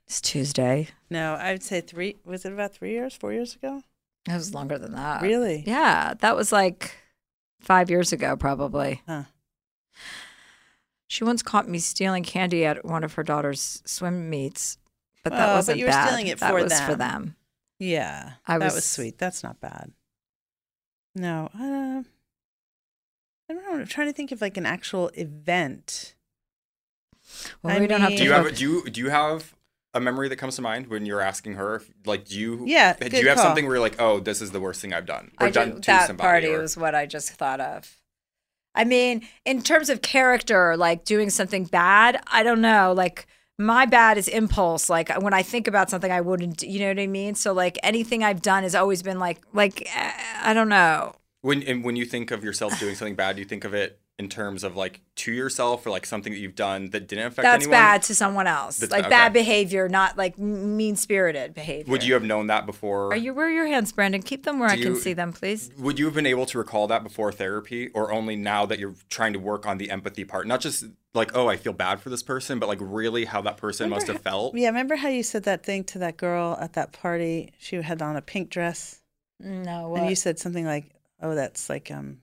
It's Tuesday. no, I would say three. Was it about three years, four years ago? It was longer than that. Really? Yeah, that was like five years ago, probably. Huh. She once caught me stealing candy at one of her daughter's swim meets, but that Oh, but wasn't you were bad. stealing it that for was for them. them. Yeah, I that was- was sweet. That's not bad. No, uh, I don't know. I'm trying to think of like an actual event. Well, I we don't have to. Do you have focus- do you do you have a memory that comes to mind when you're asking her? Like, do you Yeah, do good you have call. something where you're like, oh, this is the worst thing I've done or I done did- to that somebody? party or- was what I just thought of. I mean, in terms of character, like doing something bad, I don't know. Like my bad is impulse. Like when I think about something, I wouldn't. You know what I mean? So like anything I've done has always been like, like eh, I don't know. When and when you think of yourself doing something bad, do you think of it in terms of like to yourself or like something that you've done that didn't affect That's anyone? bad to someone else. That's like bad, bad behavior, not like mean spirited behavior. Would you have known that before? Are you? Where are your hands, Brandon? Keep them where Do I can you- see them, please. Would you have been able to recall that before therapy, or only now that you're trying to work on the empathy part? Not just like, oh, I feel bad for this person, but like really how that person must have felt. Yeah, remember how you said that thing to that girl at that party? She had on a pink dress, No. and you said something like, "Oh, that's like um."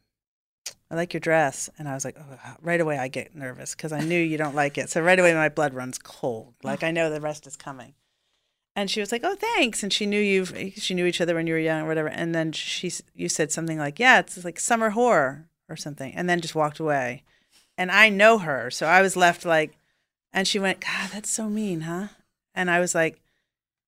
I like your dress, and I was like, oh, right away I get nervous because I knew you don't like it. So right away my blood runs cold. Like I know the rest is coming. And she was like, "Oh, thanks." And she knew you. She knew each other when you were young or whatever. And then she, you said something like, "Yeah, it's like summer horror or something," and then just walked away. And I know her, so I was left like, and she went, "God, that's so mean, huh?" And I was like,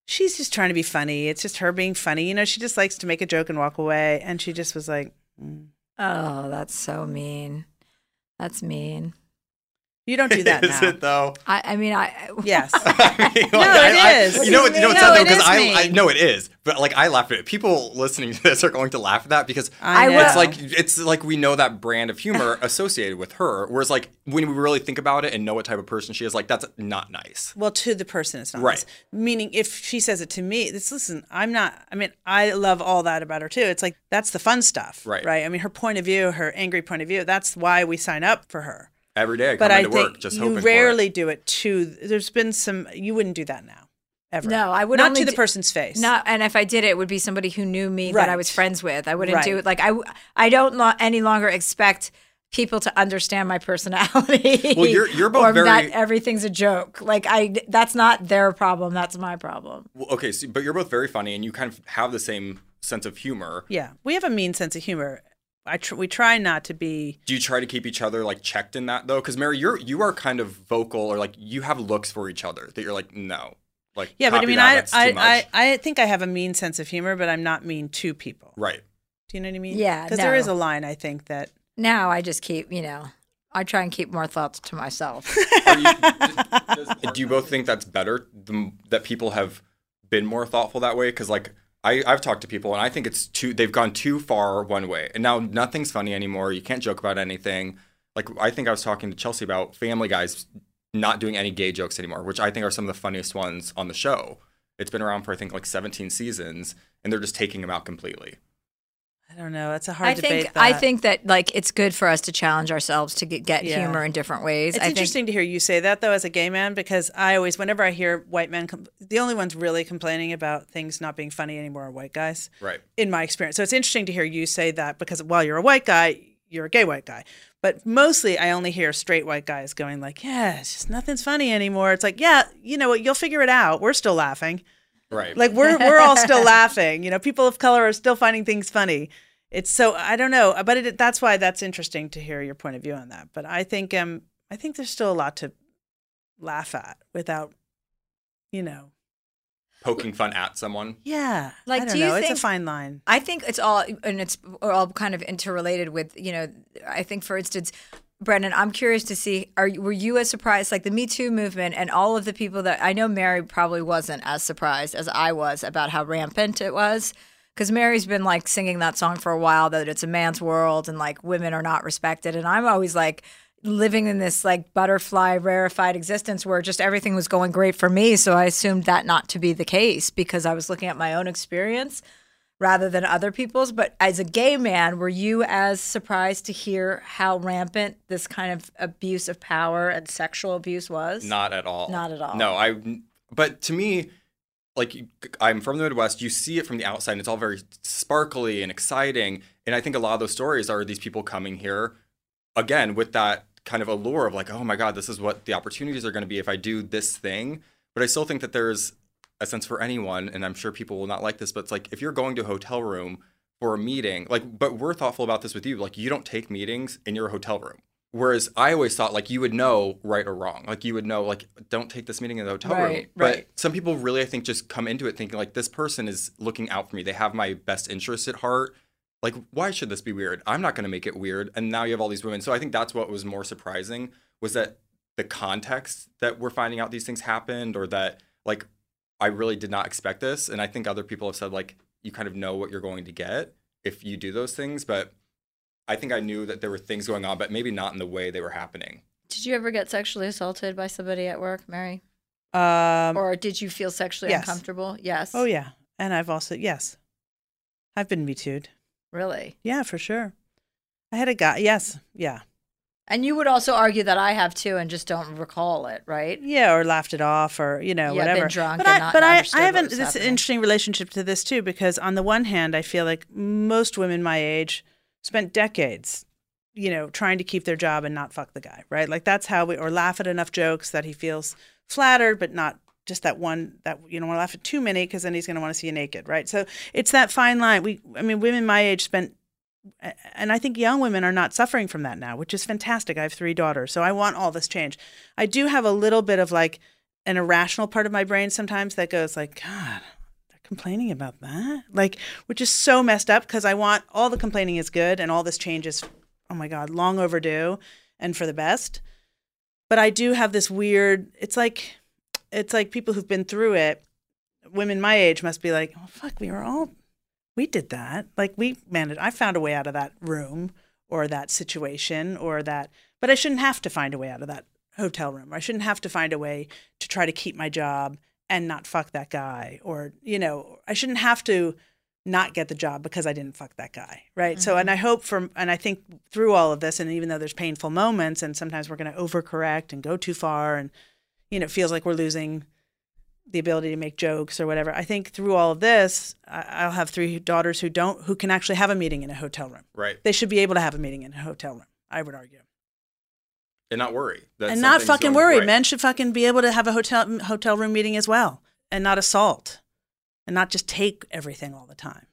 "She's just trying to be funny. It's just her being funny. You know, she just likes to make a joke and walk away." And she just was like, mm. Oh, that's so mean. That's mean. "You don't do that Is now." it though? I, I mean, I Yes. I mean, No, like, it I- I- You know, what- you know what's No, sad though, because I, I know it is, but like I laugh at it. People listening to this are going to laugh at that because I will. know. it's like it's like we know that brand of humor associated with her. Whereas like when we really think about it and know what type of person she is, like that's not nice. Well, to the person, it's not Right. nice. Meaning, if she says it to me, this listen, I'm not. I mean, I love all that about her too. It's like that's the fun stuff, Right. Right. I mean, her point of view, her angry point of view. That's why we sign up for her. Every day I come But I into think work just you rarely do it too. There's been some. You wouldn't do that now. ever. No, I would not only to the do- person's face. Not, and if I did it, it would be somebody who knew me that I was friends with. I wouldn't do it like I. I don't lo- any longer expect people to understand my personality. Well, you're- you're both or very- that everything's a joke. Like I, that's not their problem. That's my problem. Well, okay, so, but you're both very funny, and you kind of have the same sense of humor. Yeah, we have a mean sense of humor. I tr- we try not to be. Do you try to keep each other like checked in that though? Because Mary, you're you are kind of vocal, or like you have looks for each other that you're like, no, like Yeah, but I mean, that, I I. I I think I have a mean sense of humor, but I'm not mean to people. right. Do you know what I mean? Yeah, because there no. is a line I think that Now I just keep, you know, I try and keep more thoughts to myself. Are you, do you both think that's better the, that people have been more thoughtful that way? Because like I, I've talked to people and I think it's too they've gone too far one way, and now nothing's funny anymore. You can't joke about anything. Like I think I was talking to Chelsea about Family Guys not doing any gay jokes anymore, which I think are some of the funniest ones on the show. It's been around for I think like 17 seasons, and they're just taking them out completely. I don't know. It's a hard I debate. think I that. think that like it's good for us to challenge ourselves to get, get Yeah. humor in different ways. It's I think interesting to hear you say that though, as a gay man, because I always, whenever I hear white men, com- the only ones really complaining about things not being funny anymore are white guys. Right. in my experience. So it's interesting to hear you say that because while you're a white guy, you're a gay white guy. But mostly I only hear straight white guys going like, "Yeah, it's just nothing's funny anymore." It's like, "Yeah, you know what? You'll figure it out. We're still laughing. Right. Like we're we're all still laughing. You know, people of color are still finding things funny." It's so I don't know, but it, that's why that's interesting to hear your point of view on that. But I think um I think there's still a lot to laugh at without you know. Poking fun at someone. Yeah. Like, I don't do you know. it's think- a fine line. I think it's all and it's all kind of interrelated with you know. I think for instance, Brandon, I'm curious to see are were you as surprised like the Me Too movement and all of the people that I know Mary probably wasn't as surprised as I was about how rampant it was. Because Mary's been like singing that song for a while that it's a man's world and like women are not respected. And I'm always like living in this like butterfly rarefied existence where just everything was going great for me. So I assumed that not to be the case because I was looking at my own experience rather than other people's. But as a gay man, were you as surprised to hear how rampant this kind of abuse of power and sexual abuse was? Not at all. Not at all. No, I. But to me, like I'm from the Midwest, you see it from the outside, and it's all very sparkly and exciting. And I think a lot of those stories are these people coming here again with that kind of allure of like, oh my god, this is what the opportunities are going to be if I do this thing. But I still think that there's a sense for anyone, and I'm sure people will not like this, but it's like if you're going to a hotel room for a meeting, like, but we're thoughtful about this with you. Like, you don't take meetings in your hotel room. Whereas I always thought like you would know right or wrong. Like you would know like don't take this meeting in the hotel room. Right, But right. some people really I think just come into it thinking like this person is looking out for me. They have my best interest at heart. Like why should this be weird? I'm not going to make it weird. And now you have all these women. So I think that's what was more surprising was that the context that we're finding out these things happened or that like I really did not expect this and I think other people have said like you kind of know what you're going to get if you do those things, but I think I knew that there were things going on, but maybe not in the way they were happening. Did you ever get sexually assaulted by somebody at work, Mary? Um, Or did you feel sexually yes. uncomfortable? Yes. oh yeah, and I've also yes, I've been me too'd. Really? Yeah, for sure. I had a guy. Yes, yeah, And you would also argue that I have too and just don't recall it, right? yeah, or laughed it off, or you know, Yeah, been whatever. drunk but and I, not but I, understood I haven't was this happening. interesting relationship to this too because on the one hand, I feel like most women my age spent decades, you know, trying to keep their job and not fuck the guy, right? Like that's how we or laugh at enough jokes that he feels flattered, but not just that one that you don't want to laugh at too many because then he's going to want to see you naked, right? So it's that fine line. We, I mean, women my age spent and I think young women are not suffering from that now, which is fantastic. I have three daughters, so I want all this change. I do have a little bit of like an irrational part of my brain sometimes that goes like, God, complaining about that, like, which is so messed up because I want all the complaining is good and all this change is, oh my God, long overdue and for the best. But I do have this weird. It's like, it's like people who've been through it. Women my age must be like, oh fuck, we were all we did that. Like we managed. I found a way out of that room or that situation or that. But I shouldn't have to find a way out of that hotel room. I shouldn't have to find a way to try to keep my job and not fuck that guy. Or you know, I shouldn't have to not get the job because I didn't fuck that guy. Right. So, and mm-hmm. I hope from, and I think through all of this, and even though there's painful moments, and sometimes we're going to overcorrect and go too far, and you know, it feels like we're losing the ability to make jokes or whatever. I think through all of this, I'll have three daughters who don't, who can actually have a meeting in a hotel room. Right. They should be able to have a meeting in a hotel room. I would argue, And not worry. that and not fucking worry. right. Men should fucking be able to have a hotel hotel room meeting as well, and not assault, and not just take everything all the time.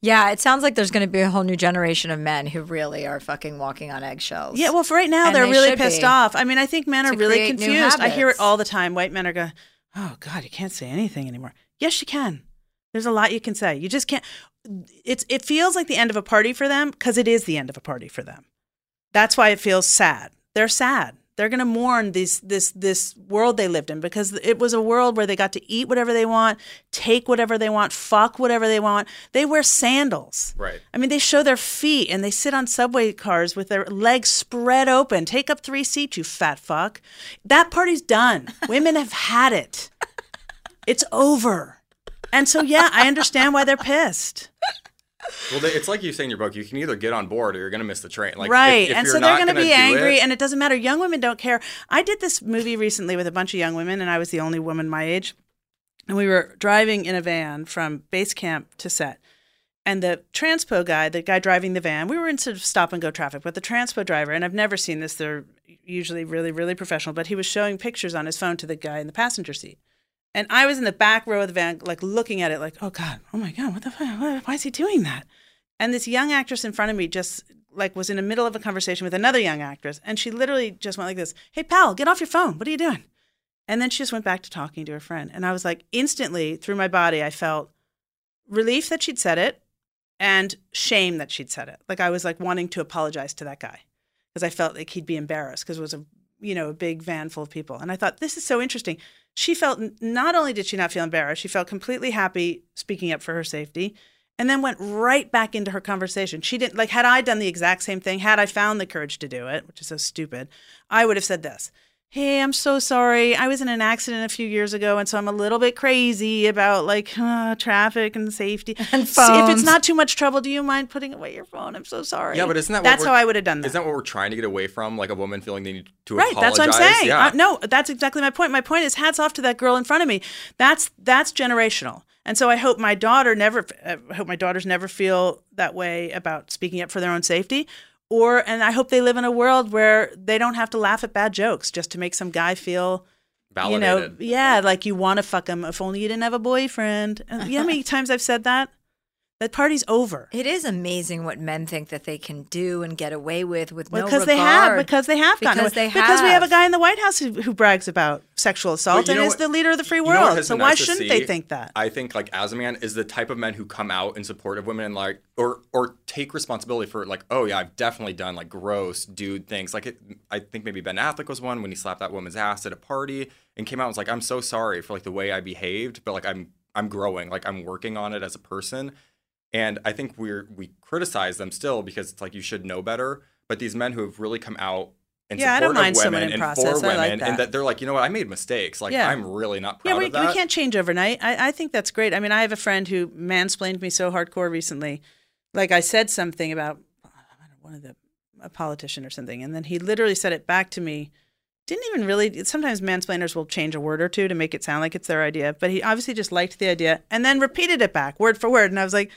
Yeah, it sounds like there's going to be a whole new generation of men who really are fucking walking on eggshells. Yeah, well, for right now, And they're they really pissed be. off. I mean, I think men To are really confused. I hear it all the time. White men are going, "Oh God, you can't say anything anymore." Yes, you can. There's a lot you can say. You just can't. It's it feels like the end of a party for them because it is the end of a party for them. That's why it feels sad. They're sad. They're going to mourn this this this world they lived in because it was a world where they got to eat whatever they want, take whatever they want, fuck whatever they want. They wear sandals. Right. I mean, they show their feet and they sit on subway cars with their legs spread open. Take up three seats, you fat fuck. That party's done. Women have had it. It's over. And so, yeah, I understand why they're pissed. Well, they, it's like you say in your book. You can either get on board or you're going to miss the train. Like, right. if and so they're going to be angry, it- and it doesn't matter. Young women don't care. I did this movie recently with a bunch of young women, and I was the only woman my age. And we were driving in a van from base camp to set. And the transpo guy, the guy driving the van, we were in sort of stop and go traffic, but the transpo driver, and I've never seen this, they're usually really, really professional, but he was showing pictures on his phone to the guy in the passenger seat. And I was in the back row of the van, like looking at it, like, oh God, oh my God, what the fuck? Why is he doing that? And this young actress in front of me just like was in the middle of a conversation with another young actress, and she literally just went like this, "Hey pal, get off your phone. What are you doing?" And then she just went back to talking to her friend, and I was like, instantly through my body, I felt relief that she'd said it, and shame that she'd said it. Like I was like wanting to apologize to that guy because I felt like he'd be embarrassed because it was a you know a big van full of people, and I thought this is so interesting. She felt not only did she not feel embarrassed, she felt completely happy speaking up for her safety and then went right back into her conversation. She didn't like had I done the exact same thing, had I found the courage to do it, which is so stupid, I would have said this. Hey, I'm so sorry. I was in an accident a few years ago, and so I'm a little bit crazy about like uh, traffic and safety. And See, If it's not too much trouble, do you mind putting away your phone? I'm so sorry. Yeah, but isn't that that's how I would have done that? Isn't that what we're trying to get away from? Like a woman feeling they need to right apologize. that's what i'm saying Yeah. Uh, no that's exactly my point my point is hats off to that girl in front of me that's that's generational and so i hope my daughter never uh, i hope my daughters never feel that way about speaking up for their own safety or and i hope they live in a world where they don't have to laugh at bad jokes just to make some guy feel you know Validated. yeah like you want to fuck him. If only you didn't have a boyfriend. You know how many times i've said that that party's over. It is amazing what men think that they can do and get away with with no because they have because they have gotten Because away. they because we have a guy in the White House who, who brags about sexual assault and know is what- the leader of the free You know world. so been why shouldn't they think that? I think like as a man is the type of men who come out in support of women and like or or take responsibility for like oh yeah I've definitely done like gross dude things. Like it, I think maybe Ben Affleck was one when he slapped that woman's ass at a party and came out and was like I'm so sorry for like the way I behaved but like I'm I'm growing. Like I'm working on it as a person and I think we're we criticize them still because it's like you should know better but these men who have really come out in Yeah, I don't mind someone women in and process. for I like women that. and that they're like you know what I made mistakes like Yeah. I'm really not proud yeah, we, of that we can't change overnight. I, I think that's great. I mean, I have a friend who mansplained me so hardcore recently. Like I said something about I don't know, one of the a politician or something, and then he literally said it back to me. Didn't even really. Sometimes mansplainers will change a word or two to make it sound like it's their idea, but he obviously just liked the idea and then repeated it back word for word. And I was like,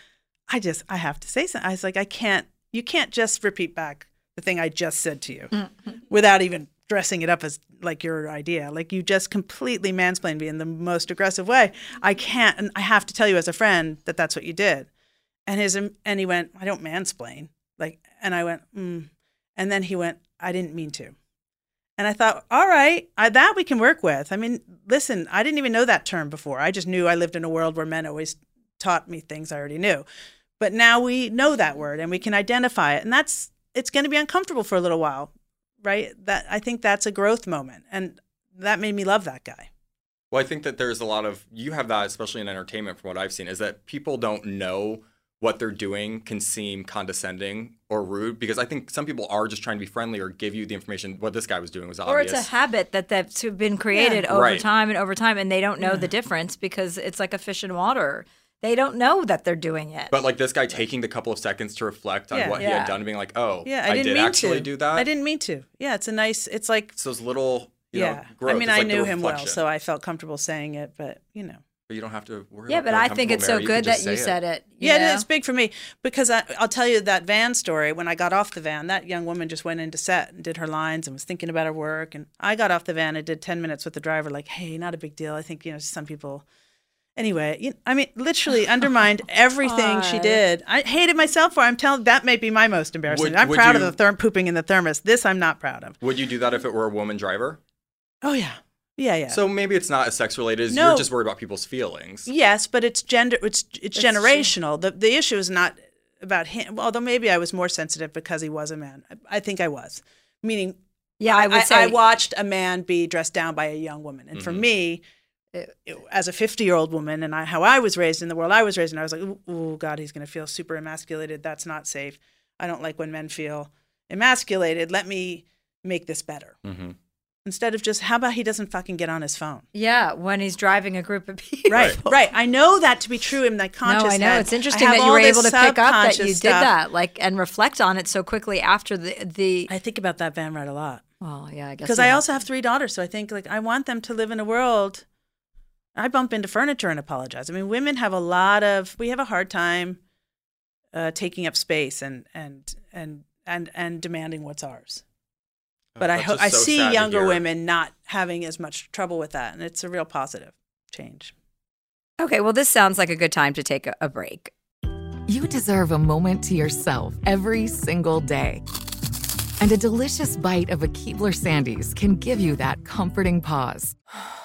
I just I have to say something. I was like, I can't. You can't just repeat back the thing I just said to you without even dressing it up as like your idea. Like you just completely mansplained me in the most aggressive way. I can't, and I have to tell you as a friend that that's what you did. And his and he went, I don't mansplain. Like, and I went, mm. and then he went, I didn't mean to. And I thought, all right, I, that we can work with. I mean, listen, I didn't even know that term before. I just knew I lived in a world where men always taught me things I already knew. But now we know that word and we can identify it. And that's, it's going to be uncomfortable for a little while, right? That I think that's a growth moment. And that made me love that guy. Well, I think that there's a lot of you have that, especially in entertainment, from what I've seen, is that people don't know what they're doing can seem condescending or rude because I think some people are just trying to be friendly or give you the information. What this guy was doing was obvious. or it's a habit that that's been created Yeah. over Right. time and over time, and they don't know the difference because it's like a fish in water. They don't know that they're doing it. but like this guy taking the couple of seconds to reflect on Yeah. what he had done, and being like, "Oh, Yeah, I, didn't did mean actually to do that." I didn't mean to. Yeah, it's a nice. It's like It's those little, you know, yeah. growth. I mean, It's I like knew him well, so I felt comfortable saying it, but you know. But you don't have to worry. Yeah, about but I think it's so comfortable, good can that you say said it. you yeah, know? it's big for me because I, I'll tell you that van story. When I got off the van, that young woman just went into set and did her lines and was thinking about her work. And I got off the van and did 10 minutes with the driver, like, hey, not a big deal. I think, you know, some people. Anyway, you, I mean, literally undermined everything she did. I hated myself for. it. I'm telling that may be my most embarrassing. Would- I'm would proud you- of the therm pooping in the thermos. This I'm not proud of. Would you do that if it were a woman driver? Oh yeah, yeah, yeah. So maybe it's not as sex related. as No. You're just worried about people's feelings. Yes, but it's gender. It's it's That's true. generational. The the issue is not about him. Although maybe I was more sensitive because he was a man. I, I think I was. Meaning, Yeah, I would say I watched a man be dressed down by a young woman, and for Mhm. me, it- it- as a fifty year old woman, and I, how I was raised in the world I was raised in, I was like, "Ooh, ooh, God, he's going to feel super emasculated. That's not safe. I don't like when men feel emasculated. Let me make this better." hmm Instead of just, how about he doesn't fucking get on his phone? Yeah, when he's driving a group of people. Right, right. I know that to be true in my No, I know. head. It's interesting have that you all were able to pick up that you did stuff. that, like, and reflect on it so quickly after the the. I think about that van ride a lot Well, yeah, I guess because I also have three daughters, so I think like I want them to live in a world. I bump into furniture and apologize. I mean, women have a lot of. We have a hard time uh, taking up space and and and and and demanding what's ours. But I That's ho- just I so see younger women not having as much trouble with that, and it's a real positive change. Okay, well, this sounds like a good time to take a, a break. You deserve a moment to yourself every single day. And a delicious bite of a Keebler Sandies can give you that comforting pause.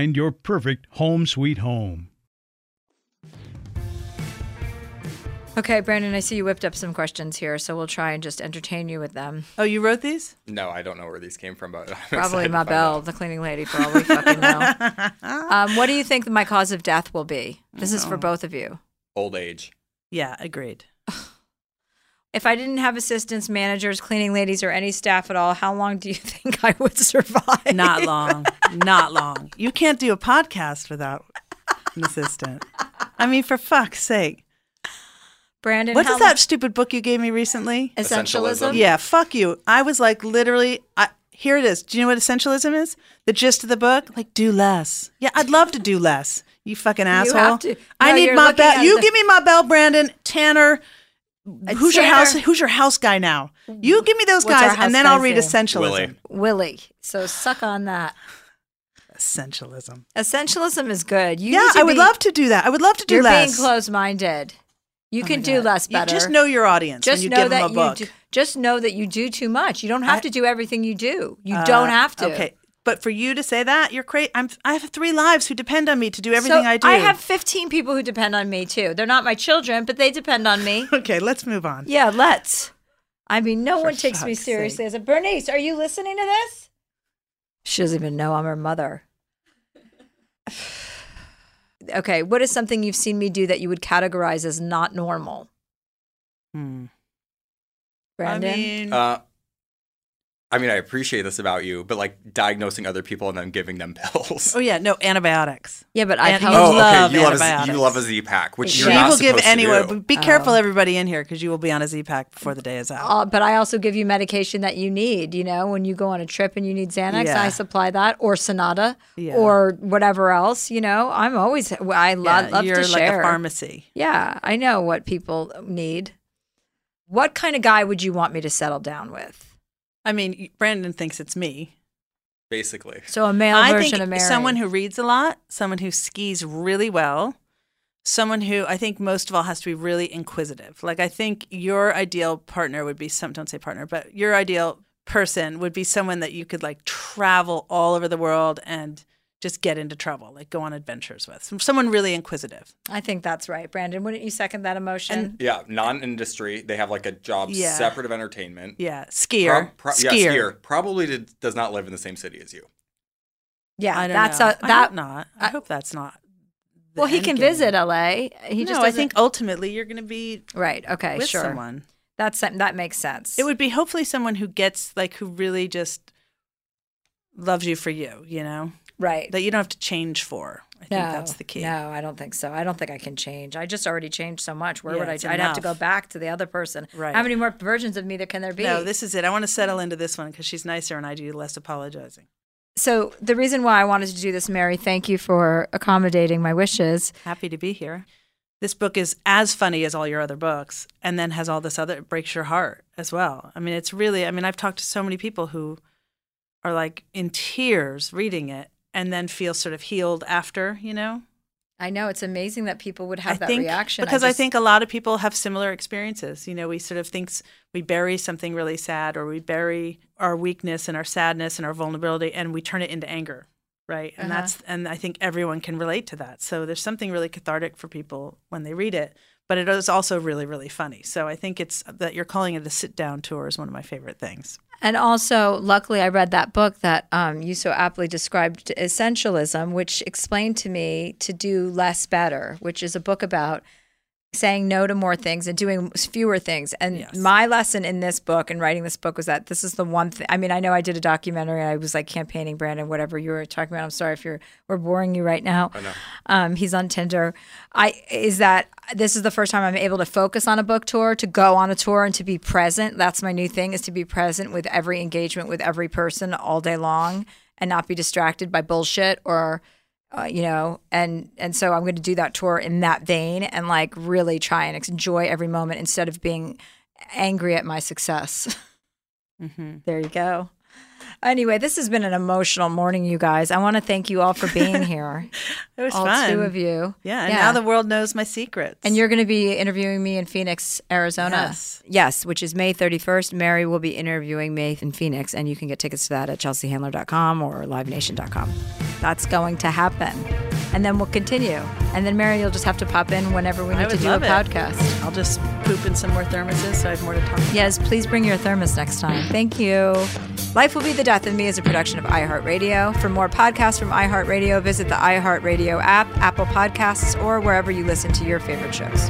your perfect home sweet home. Okay, Brandon, I see you whipped up some questions here, so we'll try and just entertain you with them. Oh, you wrote these? No, I don't know where these came from, but I'm Probably excited to my find the cleaning lady, for all we fucking know. um, what do you think my cause of death will be? This is for both of you. Old age. Yeah, agreed. If I didn't have assistants, managers, cleaning ladies, or any staff at all, how long do you think I would survive? Not long. Not long. You can't do a podcast without an assistant. I mean, for fuck's sake. Brandon, what is how is that stupid book you gave me recently? Essentialism? Yeah, fuck you. I was like, literally, I, here it is. Do you know what essentialism is? The gist of the book? Like, do less. Yeah, I'd love to do less. You fucking asshole. have to. I need my bell. You the- give me my bell, Brandon. Tanner. Who's your house? Who's your house guy now? You give me those What's guys, and then I'll read name? essentialism. Willie. Willie. So suck on that. Essentialism. Essentialism is good. You yeah, need to I would be- love to do that. I would love to do You're less. being closed-minded. You Oh can do God. less You better. just know your audience when Just you know give that them a book. you do, just know that you do too much. You don't have I- to do everything you do. You Uh, don't have to. Okay, but for you to say that, you're crazy. I'm. I have three lives who depend on me to do everything so I do. I have 15 people who depend on me too. They're not my children, but they depend on me. Okay, let's move on. yeah, let's. I mean, no For one takes me fuck's seriously as a Bernice. Are you listening to this? She doesn't even know I'm her mother. okay, what is something you've seen me do that you would categorize as not normal, Hmm. Brandon? I mean, Uh, I mean, I appreciate this about you, but like diagnosing other people and then giving them pills. Oh yeah, no antibiotics. Yeah, but I And help- you Oh, love okay. You love, a, you love a Z pack, which She you're not will give supposed to anyone. do. but Be careful, Oh. everybody in here, because you will be on a Z pack before the day is out. Uh, but I also give you medication that you need. You know, when you go on a trip and you need Xanax, Yeah. I supply that, or Sonata, Yeah. or whatever else. You know, I'm always I lo- Yeah, love you're to like share. a pharmacy. Yeah, I know what people need. What kind of guy would you want me to settle down with? I mean, Brandon thinks it's me. Basically, So a male I version think of Mary. someone who reads a lot, someone who skis really well, someone who I think most of all has to be really inquisitive. Like I think your ideal partner would be some don't say partner, but your ideal person would be someone that you could like travel all over the world and just get into trouble, like go on adventures with. Someone really inquisitive. I think that's right, Brandon. Wouldn't you second that emotion? yeah, non-industry. They have like a job Yeah. separate of entertainment. Yeah, skier. Pro- pro- skier. Yeah, skier. Probably did, does not live in the same city as you. yeah, I don't that's know. a I that. hope not. I, hope that's not. well, he can game. visit LA. He just no, I doesn't- think ultimately you're going to be right. Okay, with sure. someone. That's that makes sense. It would be hopefully someone who gets like who really just loves you for you, you know, right. that you don't have to change for. I think no, that's the key. No, I don't think so. I don't think I can change. I just already changed so much. Where Yeah, would I? it's I'd have to go back to the other person. Right. How many more versions of me there can there be? No, this is it. I want to settle into this one because she's nicer and I do less apologizing. so the reason why I wanted to do this, Mary, thank you for accommodating my wishes. Happy to be here. This book is as funny as all your other books and then has all this other it breaks your heart as well. I mean, it's really I mean, I've talked to so many people who are like in tears reading it and then feel sort of healed after, you know? I know it's amazing that people would have I that think, reaction because I, just- think a lot of people have similar experiences. You know, we sort of think we bury something really sad, or we bury our weakness and our sadness and our vulnerability, and we turn it into anger, right? And Uh-huh. that's and I think everyone can relate to that. So there's something really cathartic for people when they read it, but it is also really really funny. So I think it's that you're calling it a sit down tour is one of my favorite things. And also, luckily, I read that book that um, you so aptly described Essentialism, which explained to me to do less better, which is a book about saying no to more things and doing fewer things. And Yes. my lesson in this book and writing this book was that this is the one thing. I mean, I know I did a documentary. I was like campaigning, Brandon, whatever you were talking about. I'm sorry if you're we're boring you right now. I know. Um, he's on Tinder. I is that this is the first time I'm able to focus on a book tour, to go on a tour and to be present. That's my new thing is to be present with every engagement with every person all day long and not be distracted by bullshit or uh, you know and and so i'm going to do that tour in that vein and like really try and enjoy every moment instead of being angry at my success Mm-hmm. there you go anyway this has been an emotional morning you guys i want to thank you all for being here It was all fun. two of you Yeah, and now the world knows my secrets. and you're going to be interviewing me in Phoenix, Arizona. Yes. Yes, which is May 31st. Mary will be interviewing me in Phoenix, and you can get tickets to that at chelseahandler.com or livenation.com. That's going to happen. And then we'll continue. And then, Mary, you'll just have to pop in whenever we need to do a it. podcast. I'll just poop in some more thermoses so I have more to talk about. Yes, please bring your thermos next time. Thank you. Life Will Be the Death of Me is a production of iHeartRadio. For more podcasts from iHeartRadio, visit the iHeartRadio app, Apple Podcasts, or wherever you listen to your favorite shows.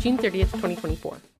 June 30th, 2024.